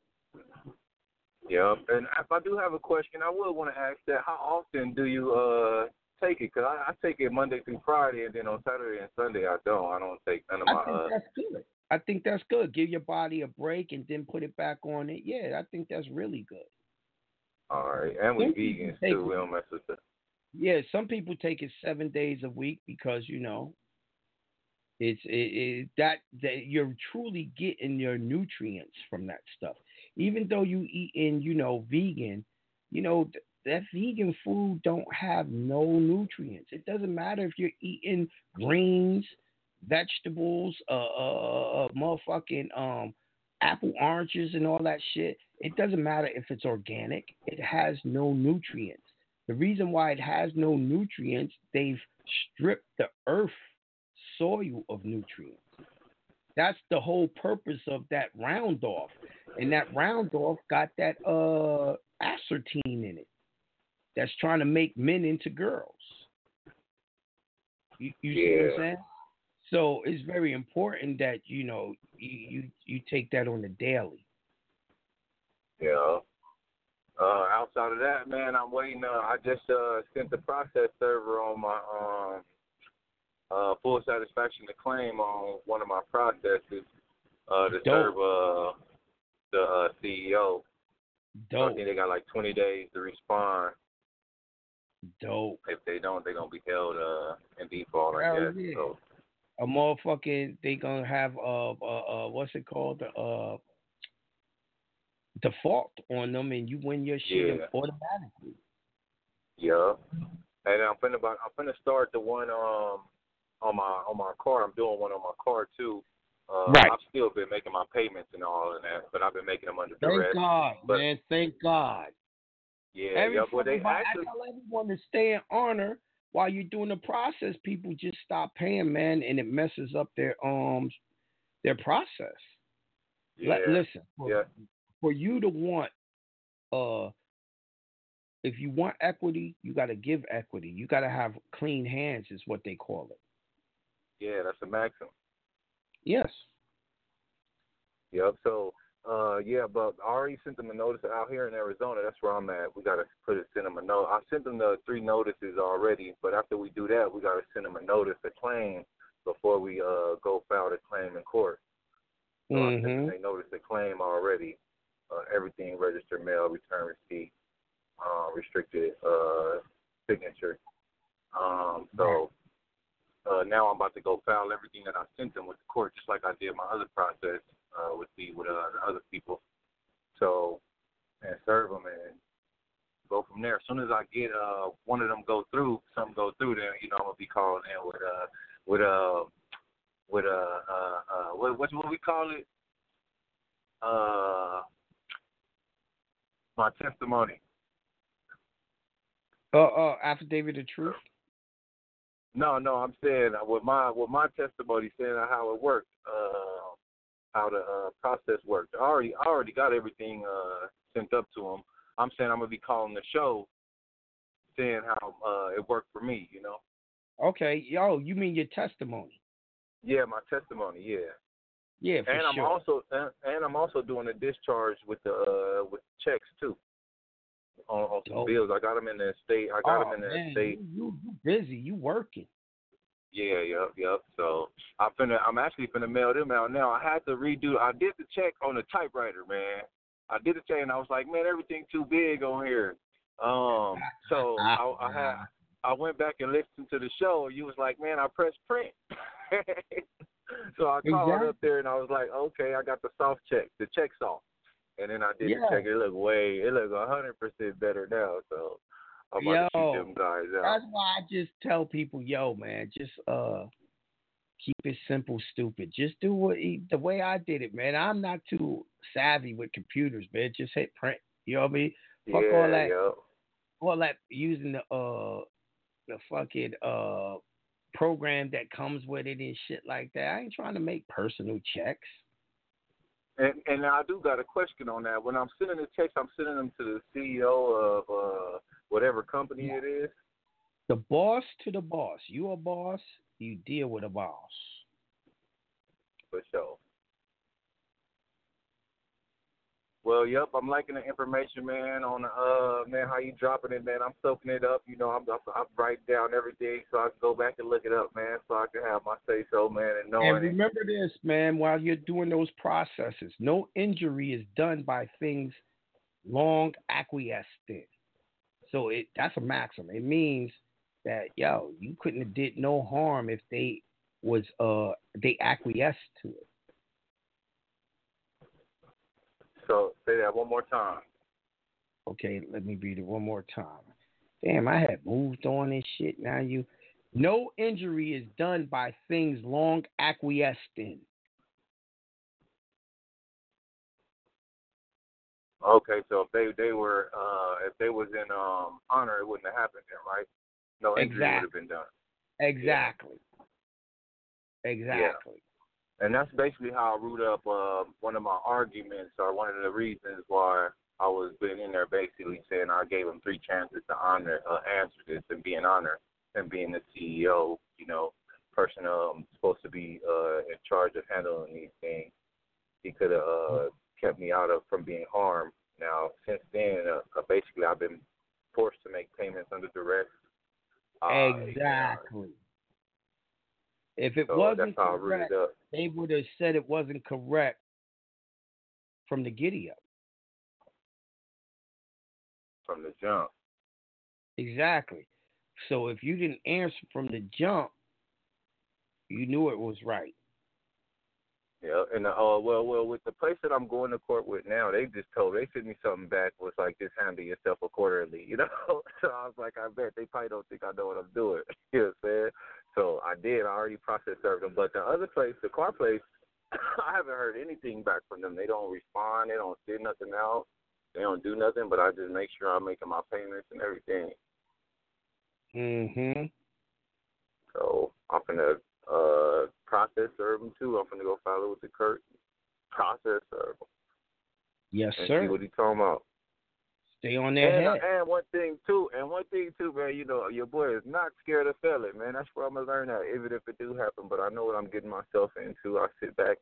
Yep. And if I do have a question, I would want to ask that: How often do you uh take it because I, I take it Monday through Friday, and then on Saturday and Sunday I don't. I don't take none of my. I think uh, that's good. I think that's good. Give your body a break and then put it back on it. Yeah, I think that's really good. all right, and we vegans too. it- We don't mess with that. Yeah, some people take it seven days a week because you know it's it, it, that that you're truly getting your nutrients from that stuff. Even though you eating, you know, vegan, you know th- that vegan food don't have no nutrients. It doesn't matter if you're eating greens, vegetables, uh, uh, uh motherfucking um apple oranges and all that shit. It doesn't matter if it's organic. It has no nutrients. The reason why it has no nutrients, they've stripped the earth soil of nutrients. That's the whole purpose of that round off. And that round off got that uh in it. That's trying to make men into girls. You, you see what I'm saying? So it's very important that you know you you, you take that on the daily. Yeah. Uh, outside of that, man, I'm waiting. Uh, I just uh, sent the process server on my um, uh, full satisfaction to claim on one of my processes uh, to Dope. serve uh, the uh, CEO. So I think they got like 20 days to respond. dope. If they don't, they're gonna be held uh, in default. I Hell guess. yeah. So a motherfucking they gonna have uh uh, uh what's it called uh default on them and you win your shit Yeah. automatically. yeah. And I'm finna about, I'm finna start the one um on my on my car. I'm doing one on my car too. Uh, Right. I've still been making my payments and all of that, but I've been making them under Thank duress. God, but- man. Thank God. Yeah, Every yeah. But they fucking actually, I tell everyone to stay in honor while you're doing the process. People just stop paying, man, and it messes up their um their process. yeah, Li- listen, yeah, for you to want uh if you want equity, you got to give equity. You got to have clean hands, is what they call it. yeah. That's the maximum. Yes. Yep. So, uh, yeah, but I already sent them a notice out here in Arizona. That's where I'm at. We gotta put it, send them a note. I sent them the three notices already, but after we do that, we gotta send them a notice to claim before we uh go file the claim in court. So I sent them Mm-hmm. a notice to claim already. Uh, everything registered mail, return receipt, uh, restricted uh signature. Um, so uh, now I'm about to go file everything that I sent them with the court, just like I did my other process uh, with the with uh, the other people. So and serve them and go from there. As soon as I get uh one of them go through, some go through, then you know I'm gonna be calling in with uh with uh with uh uh uh what what what we call it uh my testimony. Uh, uh, affidavit of truth. No, no, I'm saying uh, with my with my testimony saying how it worked, uh, how the uh, process worked. I already I already got everything uh, sent up to them. I'm saying I'm gonna be calling the show, saying how uh, it worked for me. You know? Okay, yo, you mean your testimony? Yeah, my testimony. Yeah. Yeah, for and I'm sure. also and, and I'm also doing a discharge with the uh, with checks too. On, on some Dope. bills, I got them in the state. I got oh, them in the man, state. You, you, you busy? You working? Yeah, yep, yep. So I'm finna, I'm actually finna mail them out now. I had to redo. I did the check on the typewriter, man. I did the check, and I was like, man, everything too big on here. Um, so I, I had, I went back and listened to the show. You was like, man, I pressed print. so I called Exactly. up there and I was like, okay, I got the soft check, the check soft. And then I did Yeah. the check. It looked way, it looked a hundred percent better now. So I'm about to shoot them guys out. That's why I just tell people, yo, man, just uh, keep it simple, stupid. Just do what he, the way I did it, man. I'm not too savvy with computers, man. Just hit print. You know what I mean? Fuck yeah, all that, yep. all that using the uh, the fucking uh program that comes with it and shit like that. I ain't trying to make personal checks. And and I do got a question on that. When I'm sending the checks, I'm sending them to the CEO of uh whatever company it is. The boss to the boss. You a boss, you deal with a boss. For sure. Well, yep, I'm liking the information, man. On uh, man, how you dropping it, man? I'm soaking it up. You know, I'm I'm, I'm writing down everything so I can go back and look it up, man, so I can have my say so, man, and knowing And it. remember this, man, while you're doing those processes, no injury is done by things long acquiesced in. So it that's a maxim. It means that yo, you couldn't have did no harm if they was uh they acquiesced to it. So say that one more time. Okay, let me read it one more time. Damn, I had moved on and shit. Now you no injury is done by things long acquiesced in. Okay, so if they they were uh if they was in um honor, it wouldn't have happened then, right? No injury would have been done. Exactly. Exactly. And that's basically how I root up uh, one of my arguments or one of the reasons why I was been in there basically saying I gave him three chances to honor uh, answer this and be an honor and being the CEO, you know, person um supposed to be uh in charge of handling these things. He could have uh, kept me out of from being harmed. Now since then, uh, uh, basically I've been forced to make payments under duress. Uh, Exactly. If it So wasn't that's how I rooted up. They would have said it wasn't correct from the giddy up. from the jump. Exactly. So if you didn't answer from the jump, you knew it was right. Yeah, and uh, uh, well, well, with the place that I'm going to court with now, they just told they sent me something back was like just handle yourself accordingly, you know. so I was like, I bet they probably don't think I know what I'm doing. you know what I'm saying? So I did. I already process served them, but the other place, the car place, I haven't heard anything back from them. They don't respond. They don't send nothing out. They don't do nothing. But I just make sure I'm making my payments and everything. Mm-hmm. So I'm gonna uh process serve them too. I'm gonna go follow with the Kurt process serve 'em Yes, and sir. see what he's talking about. Stay on their And, uh, head. and one thing too, and one thing too, man. You know, your boy is not scared of failing, man. That's where I'm gonna learn that, even if it do happen. But I know what I'm getting myself into. I sit back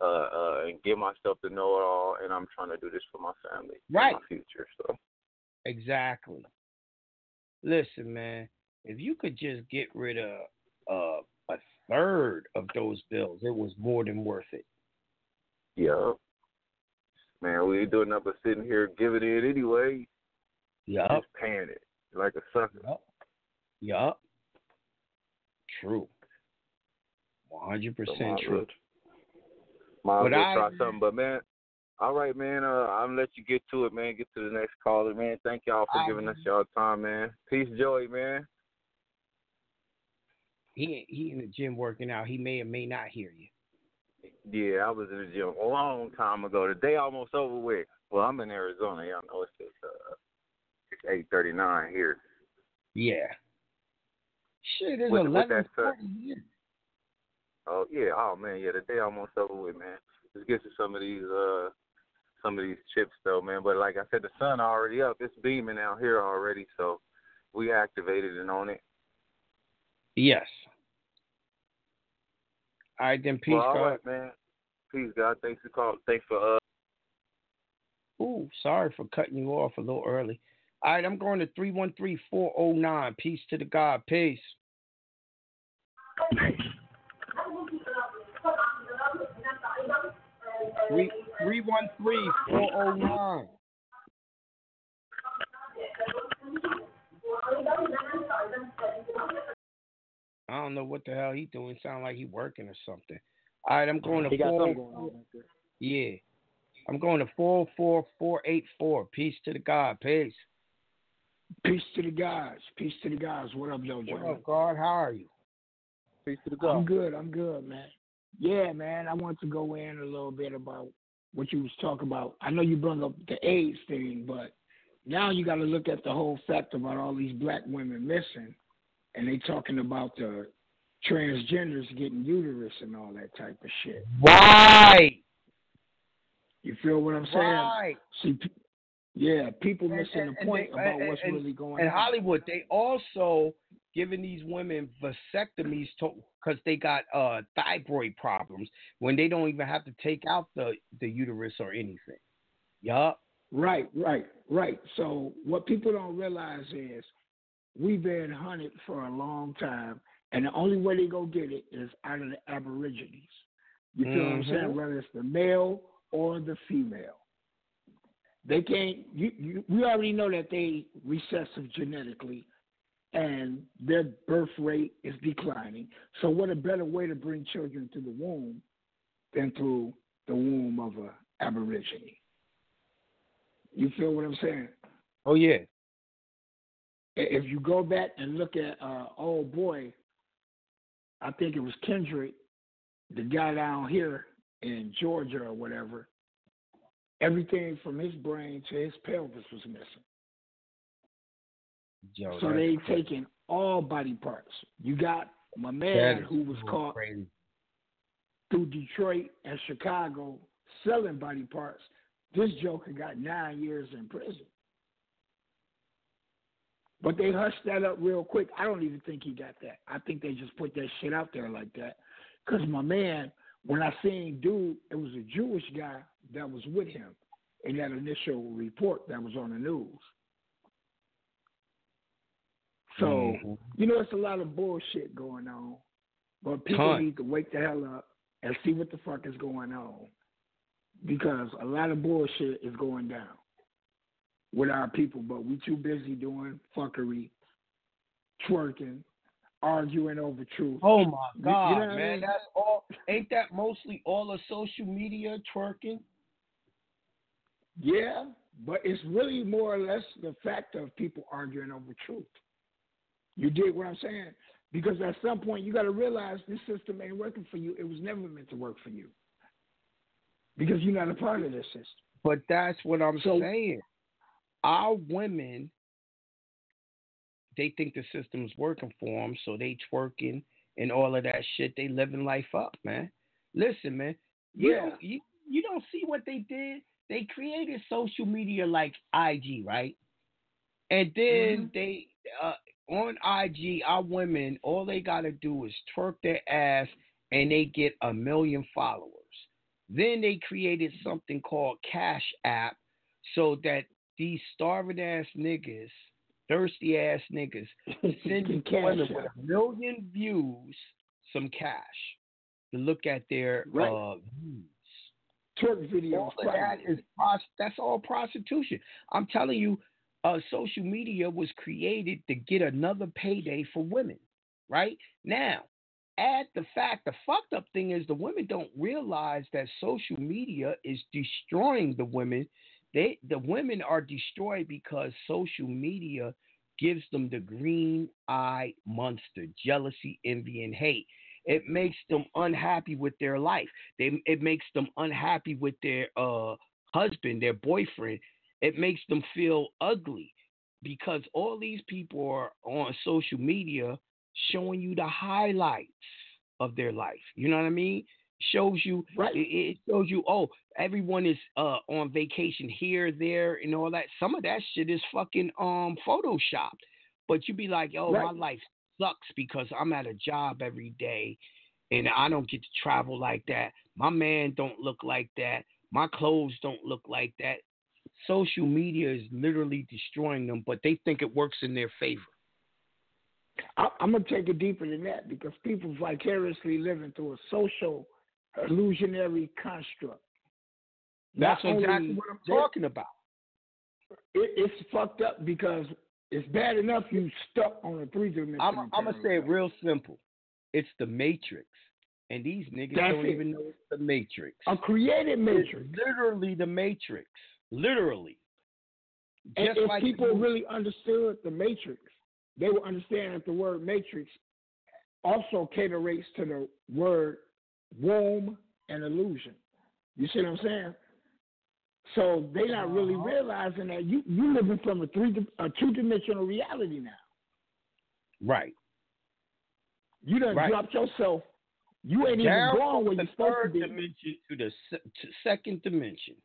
uh, uh, and give myself to know it all, and I'm trying to do this for my family, Right. my future. So Exactly. Listen, man, if you could just get rid of uh, a third of those bills, it was more than worth it. yeah, man, we ain't doing nothing but sitting here giving it anyway. Yup. Just paying it like a sucker. Yup. Yup. True. One hundred percent true. Might as well try something, but man. All right, man. Uh, I'll let you get to it, man. Get to the next caller, man. Thank y'all for I- giving us y'all time, man. Peace, Joey, man. He he in the gym working out. He may or may not hear you. Yeah, I was in the gym a long time ago. The day almost over with. Well, I'm in Arizona. Y'all know it's just uh, it's eight thirty nine here. Yeah. Shit, it's With- eleven forty here. Oh yeah. Oh man. Yeah, the day almost over with, man. Let's get to some of these uh some of these chips though, man. But like I said, the sun already up. It's beaming out here already, so we activated and on it. Yes. All right, then peace, well, all God. right, man. Peace, God. Thanks for calling. Thanks for uh. Ooh, sorry for cutting you off a little early. All right, I'm going to 313 409. Peace to the God. Peace. Three three one three four oh nine. I don't know what the hell he doing. Sound like he working or something. All right, I'm going to He four. something going on. Yeah, I'm going to four four four eight four. Peace to the God. Peace. Peace to the guys. Peace to the guys. What up, Jojo? What up, God? How are you? Peace to the I'm good. I'm good, man. Yeah, man. I want to go in a little bit about what you was talking about. I know you brought up the AIDS thing, but now you got to look at the whole fact about all these black women missing, and they talking about the transgenders getting uterus and all that type of shit. Right. You feel what I'm saying? Right. See, yeah, people missing and- the point they- about what's really going on. In. Hollywood, they also giving these women vasectomies because they got uh thyroid problems when they don't even have to take out the the uterus or anything. Yup. Right, right, right. So what people don't realize is we've been hunted for a long time, and the only way they go get it is out of the Aborigines. You feel what I'm saying? Mhm. Whether it's the male or the female, they can't. You, you, we already know that they recessive genetically, and their birth rate is declining. So, what a better way to bring children to the womb than through the womb of a Aborigine? You feel what I'm saying? Oh yeah. If you go back and look at uh oh boy, I think it was Kendrick, the guy down here in Georgia or whatever, everything from his brain to his pelvis was missing. Yo, so they crazy. taking all body parts. You got my man who was caught crazy. through Detroit and Chicago selling body parts. This joker got nine years in prison. But they hushed that up real quick. I don't even think he got that. I think they just put that shit out there like that. Because my man, when I seen dude, it was a Jewish guy that was with him in that initial report that was on the news. So, Mhm. you know, it's a lot of bullshit going on. But people Ton. need to wake the hell up and see what the fuck is going on. Because a lot of bullshit is going down with our people, but we too busy doing fuckery, twerking, arguing over truth. Oh my You- you God, know what I man, mean? that's all. Ain't that mostly all of social media twerking? Yeah, but it's really more or less the fact of people arguing over truth. You dig what I'm saying? Because at some point you got to realize this system ain't working for you. It was never meant to work for you. Because you're not a part of this system. But that's what I'm So- saying. Our women, they think the system's working for them, so they twerking and all of that shit. They living life up, man. Listen, man, you Yeah. don't you, you don't see what they did. They created social media like IG, right? And then Mhm. they uh, on IG, our women, all they gotta do is twerk their ass, and they get a million followers. Then they created something called Cash App, so that these starving ass niggas, thirsty ass niggas, send Can women cash with a million views some cash to look at their Right. uh, views. Twerk videos. That is that's all prostitution. I'm telling you, uh, social media was created to get another payday for women. Right now, add the fact the fucked up thing is the women don't realize that social media is destroying the women. They the women are destroyed because social media gives them the green eye monster, jealousy, envy, and hate. It makes them unhappy with their life. They it makes them unhappy with their uh husband, their boyfriend. It makes them feel ugly because all these people are on social media showing you the highlights of their life. You know what I mean? Shows you Right. it, shows you oh everyone is uh on vacation here there and all that. Some of that shit is fucking um photoshopped. But you be like oh my life sucks because i'm at a job every day and i don't get to travel like that. My man don't look like that. My clothes don't look like that. Social media is literally destroying them but they think it works in their favor. I, I'm gonna take it deeper than that because people vicariously living through a social illusionary construct. that's Not exactly what i'm they- talking about It, it's fucked up because it's bad enough you stuck on a three dimensional. I'm, I'm gonna say it real simple. It's the Matrix, and these niggas That's don't it. even know it's the Matrix. a created matrix. It's literally the Matrix. Literally. And Just if like people the- really understood the matrix, they would understand that the word matrix also caterates to the word womb and illusion. You see what I'm saying? So they not really Uh-huh. realizing that you you living from a three a two dimensional reality now. right. You done Right. dropped yourself. You ain't even Down going where you're supposed to be. dimension to the se- to second dimension.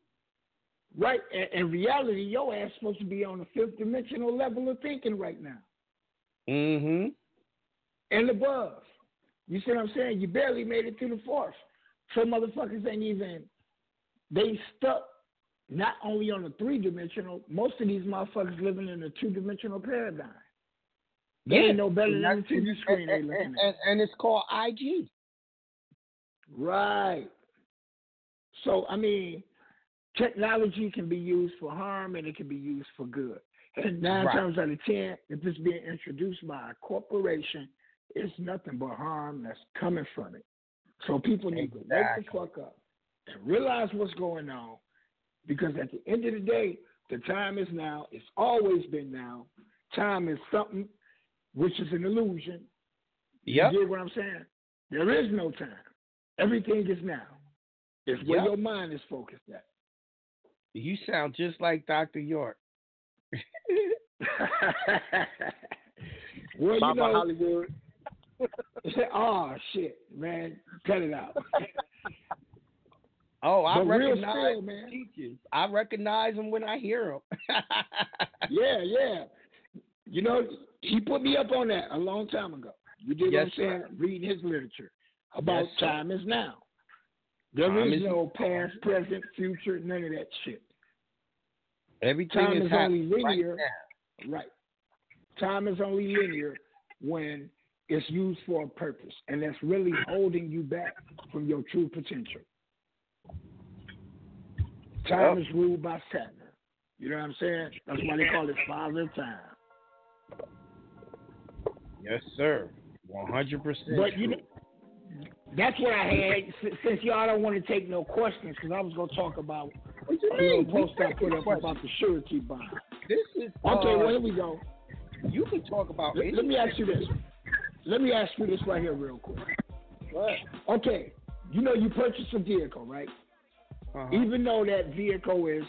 Right. In, in reality, your ass supposed to be on the fifth dimensional level of thinking right now. Mm-hmm. and above. You see what I'm saying? You barely made it through the fourth. Some motherfuckers ain't even they stuck not only on a three dimensional, most of these motherfuckers living in a two dimensional paradigm. They Yeah, ain't no better than the TV screen and, looking and, at. and, and it's called IG. Right. So I mean, technology can be used for harm and it can be used for good. And nine Right. times out of ten, if it's being introduced by a corporation, it's nothing but harm that's coming from it. So people need to wake the fuck up and realize what's going on, because at the end of the day, the time is now. It's always been now. Time is something which is an illusion. Yep. You get what I'm saying? There is no time. Everything is now. It's where Yep. your mind is focused at. You sound just like Dr. York. well, you know, Hollywood. Oh shit, man, cut it out. Oh, I But recognize still, man. teachers. I recognize them when I hear them. yeah, yeah. You know, he put me up on that a long time ago. You did Yes, what I'm saying? sir. Reading his literature about Yes, time is now. There Time is no past, present, future, none of that shit. Everything Time is, is only happening right linear. Right. Time is only linear when it's used for a purpose, and that's really holding you back from your true potential. Time is ruled by Saturn. You know what I'm saying? That's why they call it Father Time. Yes, sir. One hundred percent. But you know, that's what I had. Since y'all don't want to take no questions, because I was gonna talk about What you a little mean? post I put up questions. about the surety bond. This is Okay, uh, well here we go. You can talk about. Let, let me ask you this. Let me ask you this right here, real quick. Okay, you know you purchased a vehicle, right? Uh-huh. Even though that vehicle is,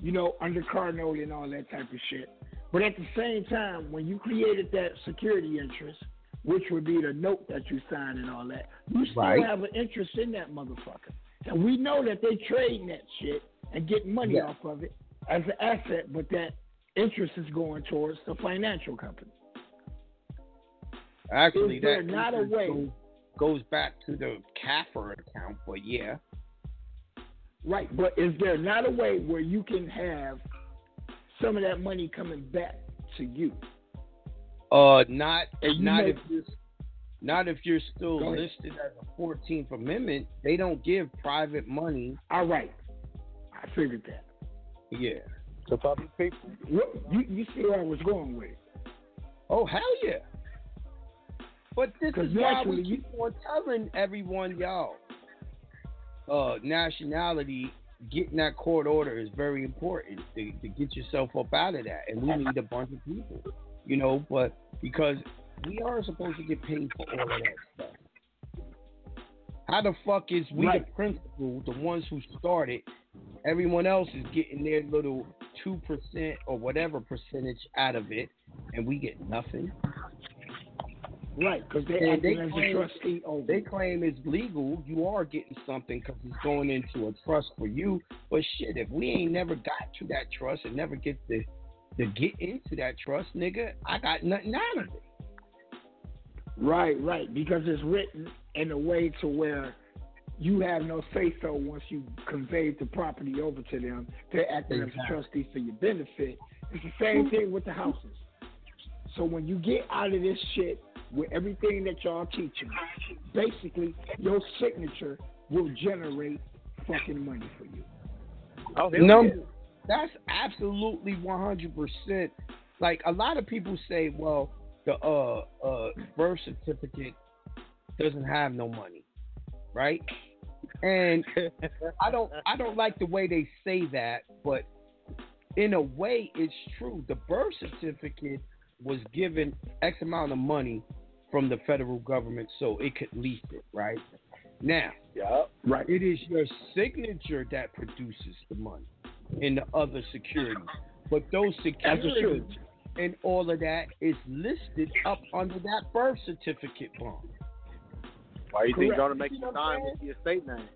you know, under car note and all that type of shit, but at the same time, when you created that security interest, which would be the note that you signed and all that, you still Right. have an interest in that motherfucker. And we know that they trading that shit and getting money Yeah. off of it as an asset, but that interest is going towards the financial company. Actually, Is there that not a way- goes, goes back to the CAFR account, but yeah. Right, but is there not a way where you can have some of that money coming back to you? Uh, not And not if you're not if you're still listed as a Fourteenth Amendment. They don't give private money. All right, I figured that. Yeah. To public people. You, you see where I was going with it. Oh hell yeah. But this is why we keep on telling everyone, y'all. Uh, nationality, getting that court order is very important to, to get yourself up out of that, and we need a bunch of people, you know. But because we are supposed to get paid for all of that stuff. How the fuck is we Right. the principal, the ones who started? Everyone else is getting their little two percent or whatever percentage out of it, and we get nothing. Right, because they And acting they as a claim- trustee over. They claim it's legal. You are getting something because it's going into a trust for you. But shit, if we ain't never got to that trust and never get to to get into that trust, nigga, I got nothing out of it. Right, right, because it's written in a way to where you have no say so once you convey the property over to them. They're acting as a trustee for your benefit. It's the same thing with the houses. So when you get out of this shit with everything that y'all teaching, basically your signature will generate fucking money for you. Oh, Num- that's absolutely one hundred percent. Like a lot of people say, well, the uh uh birth certificate doesn't have no money, right? And I don't I don't like the way they say that, but in a way it's true. The birth certificate was given X amount of money from the federal government so it could lease it, right? Now, yeah, right. It is your signature that produces the money in the other securities. But those securities and all of that is listed up under that birth certificate bond. Why you think Correct. gonna make You you know what I'm sign with your state name?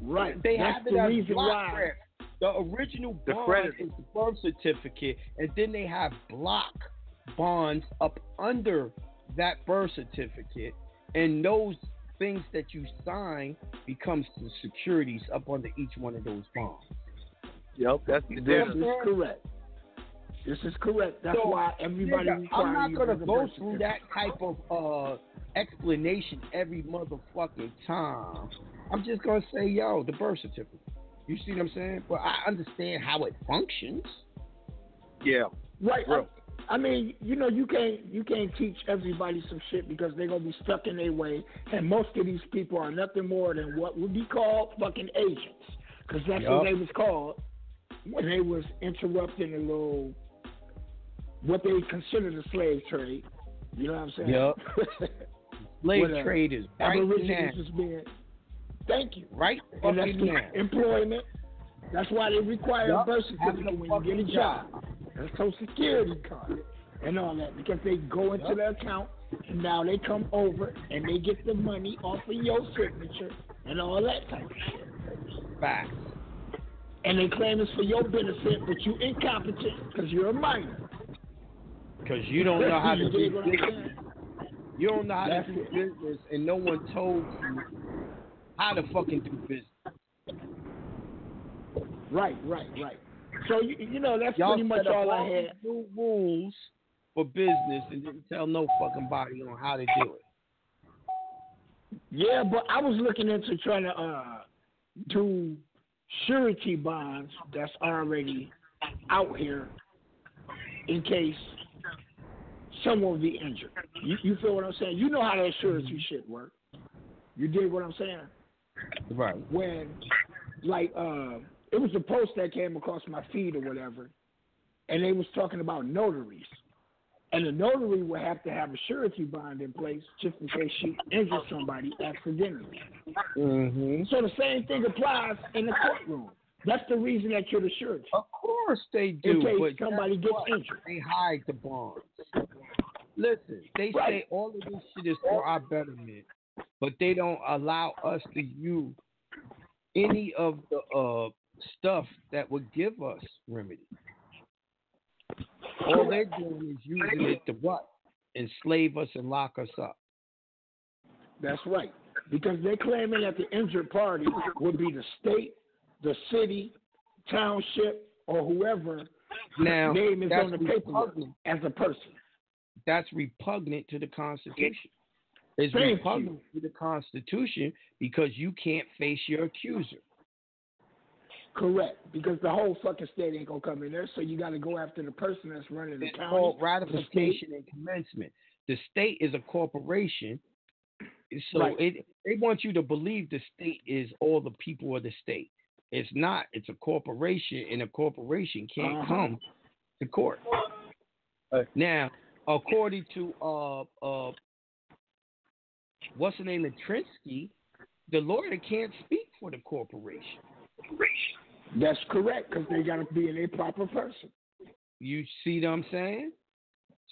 Right. They That's have it the reason block why. grant. The original The bond credit. is the birth certificate, and then they have block bonds up under that birth certificate, and those things that you sign becomes the securities up under each one of those bonds. Yep, that's This exactly. is correct. This is correct. That's So, why everybody nigga, I'm not gonna go through that type of uh explanation every motherfucking time. I'm just gonna say, yo, the birth certificate. You see what I'm saying? But I understand how it functions. Yeah. Right. Bro. I mean, you know, you can't you can't teach everybody some shit because they're gonna be stuck in their way, and most of these people are nothing more than what would be called fucking agents, because that's Yup. what they was called when they was interrupting a little what they considered a slave trade. You know what I'm saying? Yup. Slave When, uh, trade is right now. being. Thank you. Right And that's now. employment. That's why they require Yup. a birth certificate when you get a job, job. A social security card, and all that, because they go into Yup. their account and now they come over and they get the money off of your signature and all that type of shit. Facts. And they claim it's for your benefit, but you incompetent because you're a minor. Because you don't know how to do business. You don't know how That's to do it. business, and no one told you how to fucking do business. Right, right, right. So you, you know that's Y'all pretty much all I had. new rules for business and didn't tell no fucking body on how to do it. Yeah, but I was looking into trying to uh do surety bonds that's already out here in case someone will be injured. You, you feel what I'm saying? You know how that surety shit work. You dig what I'm saying? Right. When like uh it was a post that came across my feed or whatever, and they was talking about notaries. And the notary would have to have a surety bond in place just in case she injures somebody accidentally. Mm-hmm. So the same thing applies in the courtroom. That's the reason that you're the surety. Of course they In do, case but somebody gets what? injured. They hide the bonds. Listen, they Right. say all of this shit is for our betterment, but they don't allow us to use any of the uh stuff that would give us remedy. All they're doing is using it to what? Enslave us and lock us up. That's right. Because they're claiming that the injured party would be the state, the city, township, or whoever Now, name is on the paperwork repugnant. as a person. That's repugnant to the Constitution. It's Thank repugnant to the Constitution because you can't face your accuser. Correct. Because the whole fucking state ain't gonna come in there, so you gotta go after the person that's running the It's county. called the state. ratification and commencement. The state is a corporation, so Right. it they want you to believe the state is all the people of the state. It's not. It's a corporation, and a corporation can't Uh-huh. come to court. Now, according to uh uh, what's the name of Trinsey, the lawyer can't speak for the corporation. That's correct, because they gotta be in a proper person. You see what I'm saying?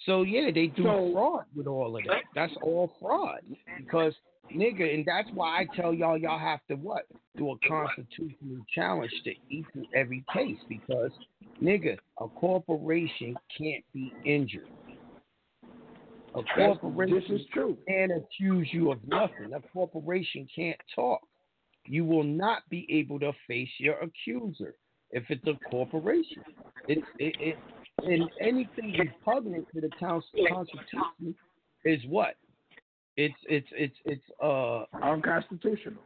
So yeah, they do So- fraud with all of that. That's all fraud because nigga, and that's why I tell y'all y'all have to what do a constitutional challenge to each and every case because nigga, a corporation can't be injured. A corporation this is true. can't accuse you of nothing. A corporation can't talk. You will not be able to face your accuser if it's a corporation. It's it, it and anything repugnant to the cons- Constitution is what? It's it's it's it's uh unconstitutional.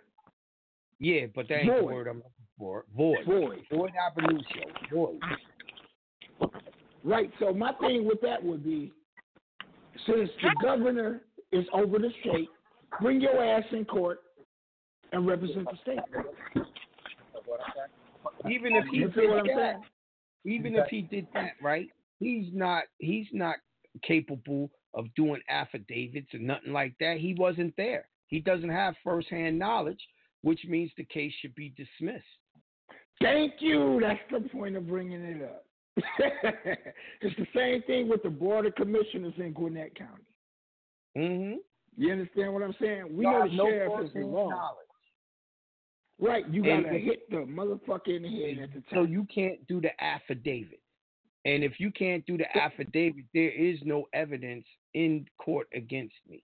Yeah, but that ain't the Void. word I'm looking for. Void. Void. Void ab initio. Void. Right. So my thing with that would be, since the governor is over the state, bring your ass in court and represent the state. Even if he You did what I'm that, saying? even if he did that, right? He's not he's not capable of doing affidavits and nothing like that. He wasn't there. He doesn't have firsthand knowledge, which means the case should be dismissed. Thank you. That's the point of bringing it up. it's the same thing with the board of commissioners in Gwinnett County. Mm-hmm. You understand what I'm saying? We know the no sheriff is involved. knowledge. Right. You gotta hit the motherfucker in the head at the So you can't do the affidavit. And if you can't do the affidavit, there is no evidence in court against me.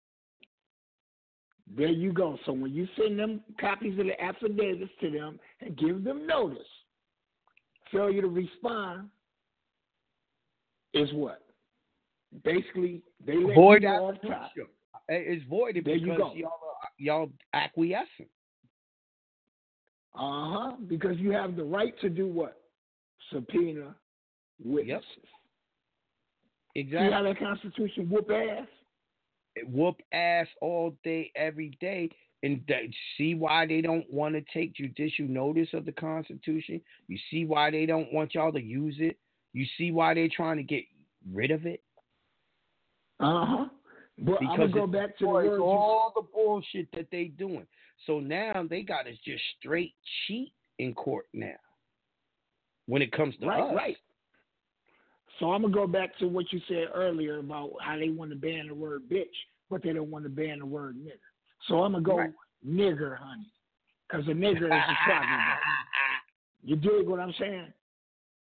There you go. So when you send them copies of the affidavits to them and give them notice, failure to respond is what? Basically, they let Void you know off top. absolution. It's voided There you because go. y'all are, y'all acquiescing. Uh huh. Because you have the right to do what? Subpoena witnesses. See Exactly. how that Constitution whoop ass? whoop ass all day, every day, and see why they don't want to take judicial notice of the Constitution. You see why they don't want y'all to use it. You see why they're trying to get rid of it. Uh huh. But I'm gonna go back to the words. all the bullshit that they're doing. So now they got to just straight cheat in court now. When it comes to Right, us, right. So I'm gonna go back to what you said earlier about how they want to ban the word bitch, but they don't want to ban the word nigger. So I'm gonna go Right. nigger, honey, because a nigger is a problem. You dig what I'm saying?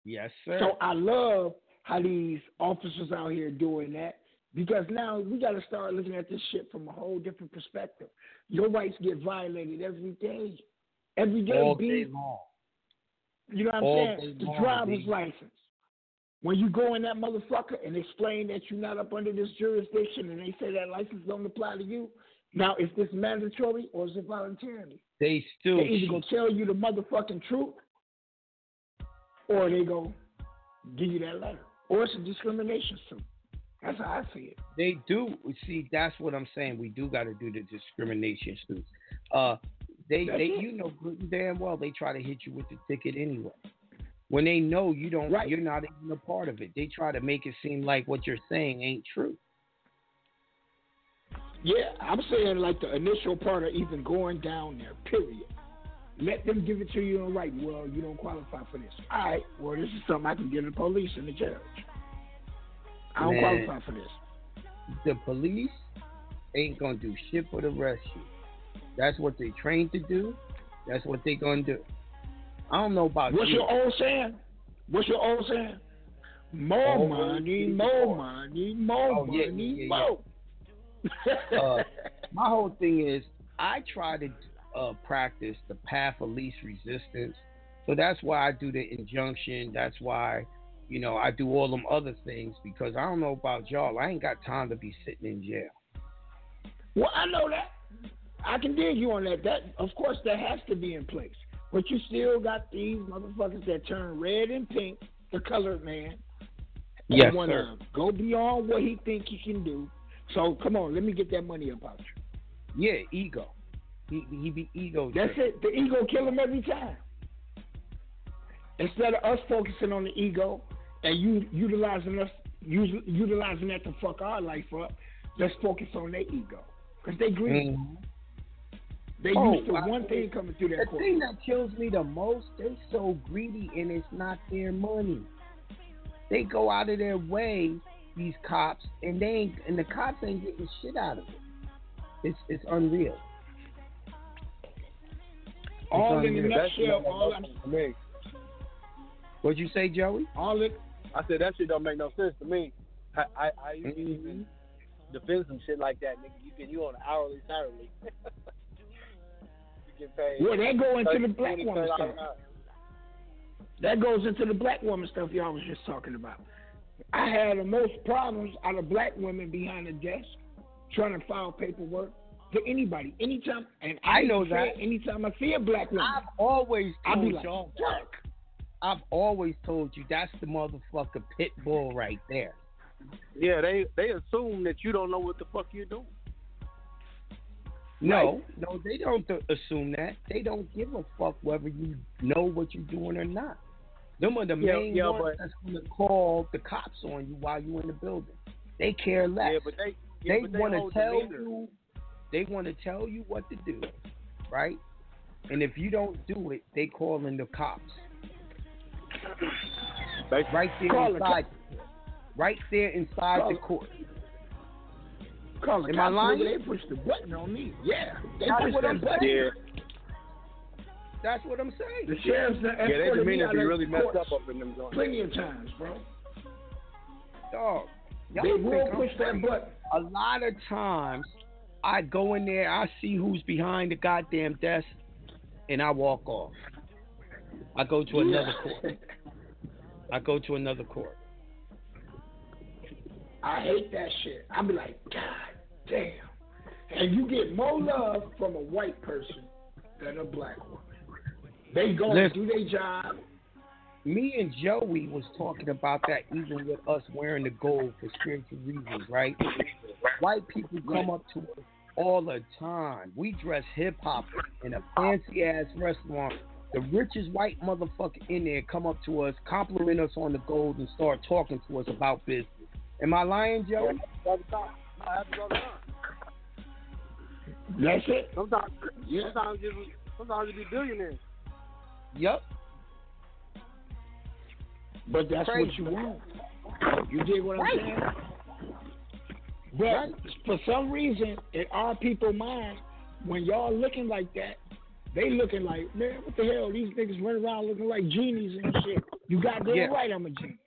Yes, sir. So I love how these officers out here doing that because now we got to start looking at this shit from a whole different perspective. Your rights get violated every day, every day. all B. day long. You know what I'm saying? The long, driver's B. license. When you go in that motherfucker and explain that you're not up under this jurisdiction and they say that license don't apply to you, now is this mandatory or is it voluntarily? They still They either gonna tell you the motherfucking truth or they go give you that letter. Or it's a discrimination suit. That's how I see it. They do see. That's what I'm saying. We do got to do the discrimination suits. Uh, they, That's they, it. you know good and damn well they try to hit you with the ticket anyway. When they know you don't, you're not even a part of it. They try to make it seem like what you're saying ain't true. Yeah, I'm saying like the initial part of even going down there, period. Let them give it to you in writing. Well, you don't qualify for this. All right, well, this is something I can give the police and the judge. I don't Man. qualify for this. The police ain't gonna do shit but arrest you. That's what they trained to do. That's what they gonna do. I don't know about What's you. your old saying? What's your old saying? More money, more money, more Oh, money, yeah, yeah. more. uh, my whole thing is I try to uh, practice the path of least resistance. So that's why I do the injunction. That's why, you know, I do all them other things because I don't know about y'all. I ain't got time to be sitting in jail. Well, I know that. I can dig you on that. That, of course, that has to be in place. But you still got these motherfuckers that turn red and pink, the colored man. Yes, wanna sir. Go beyond what he think he can do. So come on, let me get that money up out you. Yeah, ego. He he be ego. That's it. The ego kill him every time. Instead of us focusing on the ego and you utilizing us, utilizing that to fuck our life up, let's focus on their ego because they greedy. Mhm. They Oh, used to I one thing coming through The that court. The thing that kills me the most, they so greedy and it's not their money. They go out of their way, these cops, and they ain't, and the cops ain't getting shit out of it. It's it's unreal. All It's in the nutshell, all I'm. What'd you say, Joey? all it I said that shit don't make no sense to me. I I, I you can Mm-hmm. even defend some shit like that, nigga. You can you on an hourly salary. you get paid. Well, that go into the black woman stuff. That goes into the black woman stuff y'all was just talking about. I had the most problems out of black women behind the desk trying to file paperwork to anybody, anytime. And I I know that. Anytime I see a black woman, I've always I'll be like, y'all. "Fuck." I've always told you that's the motherfucker pit bull right there. Yeah, they they assume that you don't know what the fuck you're doing. No, no, they don't assume that. They don't give a fuck whether you know what you're doing or not. Them are the Yeah, main yeah, ones but- that's gonna call the cops on you while you're in the building. They care less. Yeah, but they yeah, they they want to tell you. They want to tell you what to do, right? And if you don't do it, they call in the cops. Right there Call the inside. Right there inside Call the court. Call the Am I cops, lying? They push the button on me. Yeah, they That's push what I'm button. saying. That's what I'm saying. The sheriff's done Yeah, they escorted me demeanor out really messed up up in them joints. Plenty of times, bro. Dog. Y'all They think will I'm push that crazy. button. A lot of times, I go in there, I see who's behind the goddamn desk, and I walk off. I go to another court. I go to another court. I hate that shit. I be like, God damn. And you get more love from a white person than a black woman. They go and do their job. Me and Joey was talking about that even with us wearing the gold for spiritual reasons, right? White people come up to us all the time. We dress hip hop in a fancy ass restaurant. The richest white motherfucker in there come up to us, compliment us on the gold, and start talking to us about business. Am I lying, Joe? That's it. Sometimes, sometimes, you, sometimes you be billionaires. Yep. But that's Crazy. what you want. You dig what I'm saying? But for some reason, in our people mind, when y'all looking like that, they looking like, man, what the hell? These niggas running around looking like genies and shit. You got damn Yeah. right, I'm a genie.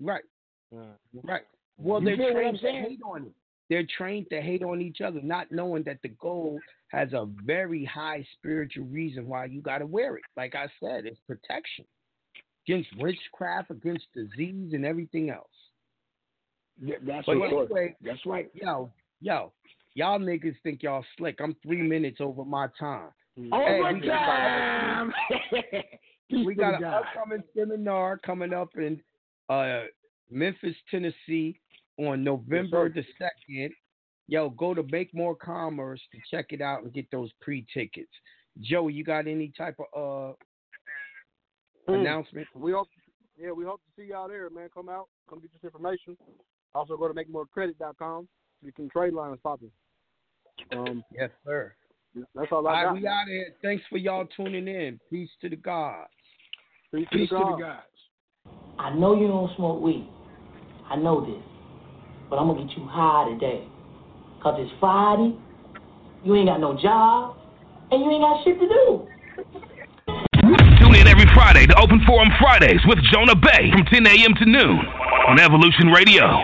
Right. Uh-huh. Right. Well, You they're feel what trained I'm to hate on it. They're trained to hate on each other, not knowing that the gold has a very high spiritual reason why you got to wear it. Like I said, it's protection against witchcraft, against disease, and everything else. Yeah, that's But right. anyway, That's right. yo, yo, y'all niggas think y'all slick. I'm three minutes over my time. Overtime. we got, we got an upcoming seminar coming up in uh, Memphis, Tennessee on November the second. Yo, go to Make More Commerce to check it out and get those pre-tickets. Joe, you got any type of uh Hmm. announcement? We hope, yeah, we hope to see y'all there, man. Come out, come get this information. Also, go to makemorecredit.com. You can trade lines popping. Um, Yes, sir. That's all All I right, got. we out here. Thanks for y'all tuning in. Peace to the gods. Peace, Peace to the gods. I know you don't smoke weed. I know this. But I'm gonna get you high today. Cause it's Friday, you ain't got no job, and you ain't got shit to do. Tune in every Friday to Open Forum Fridays with Jonah Bey from 10 a.m. to noon on Evolution Radio.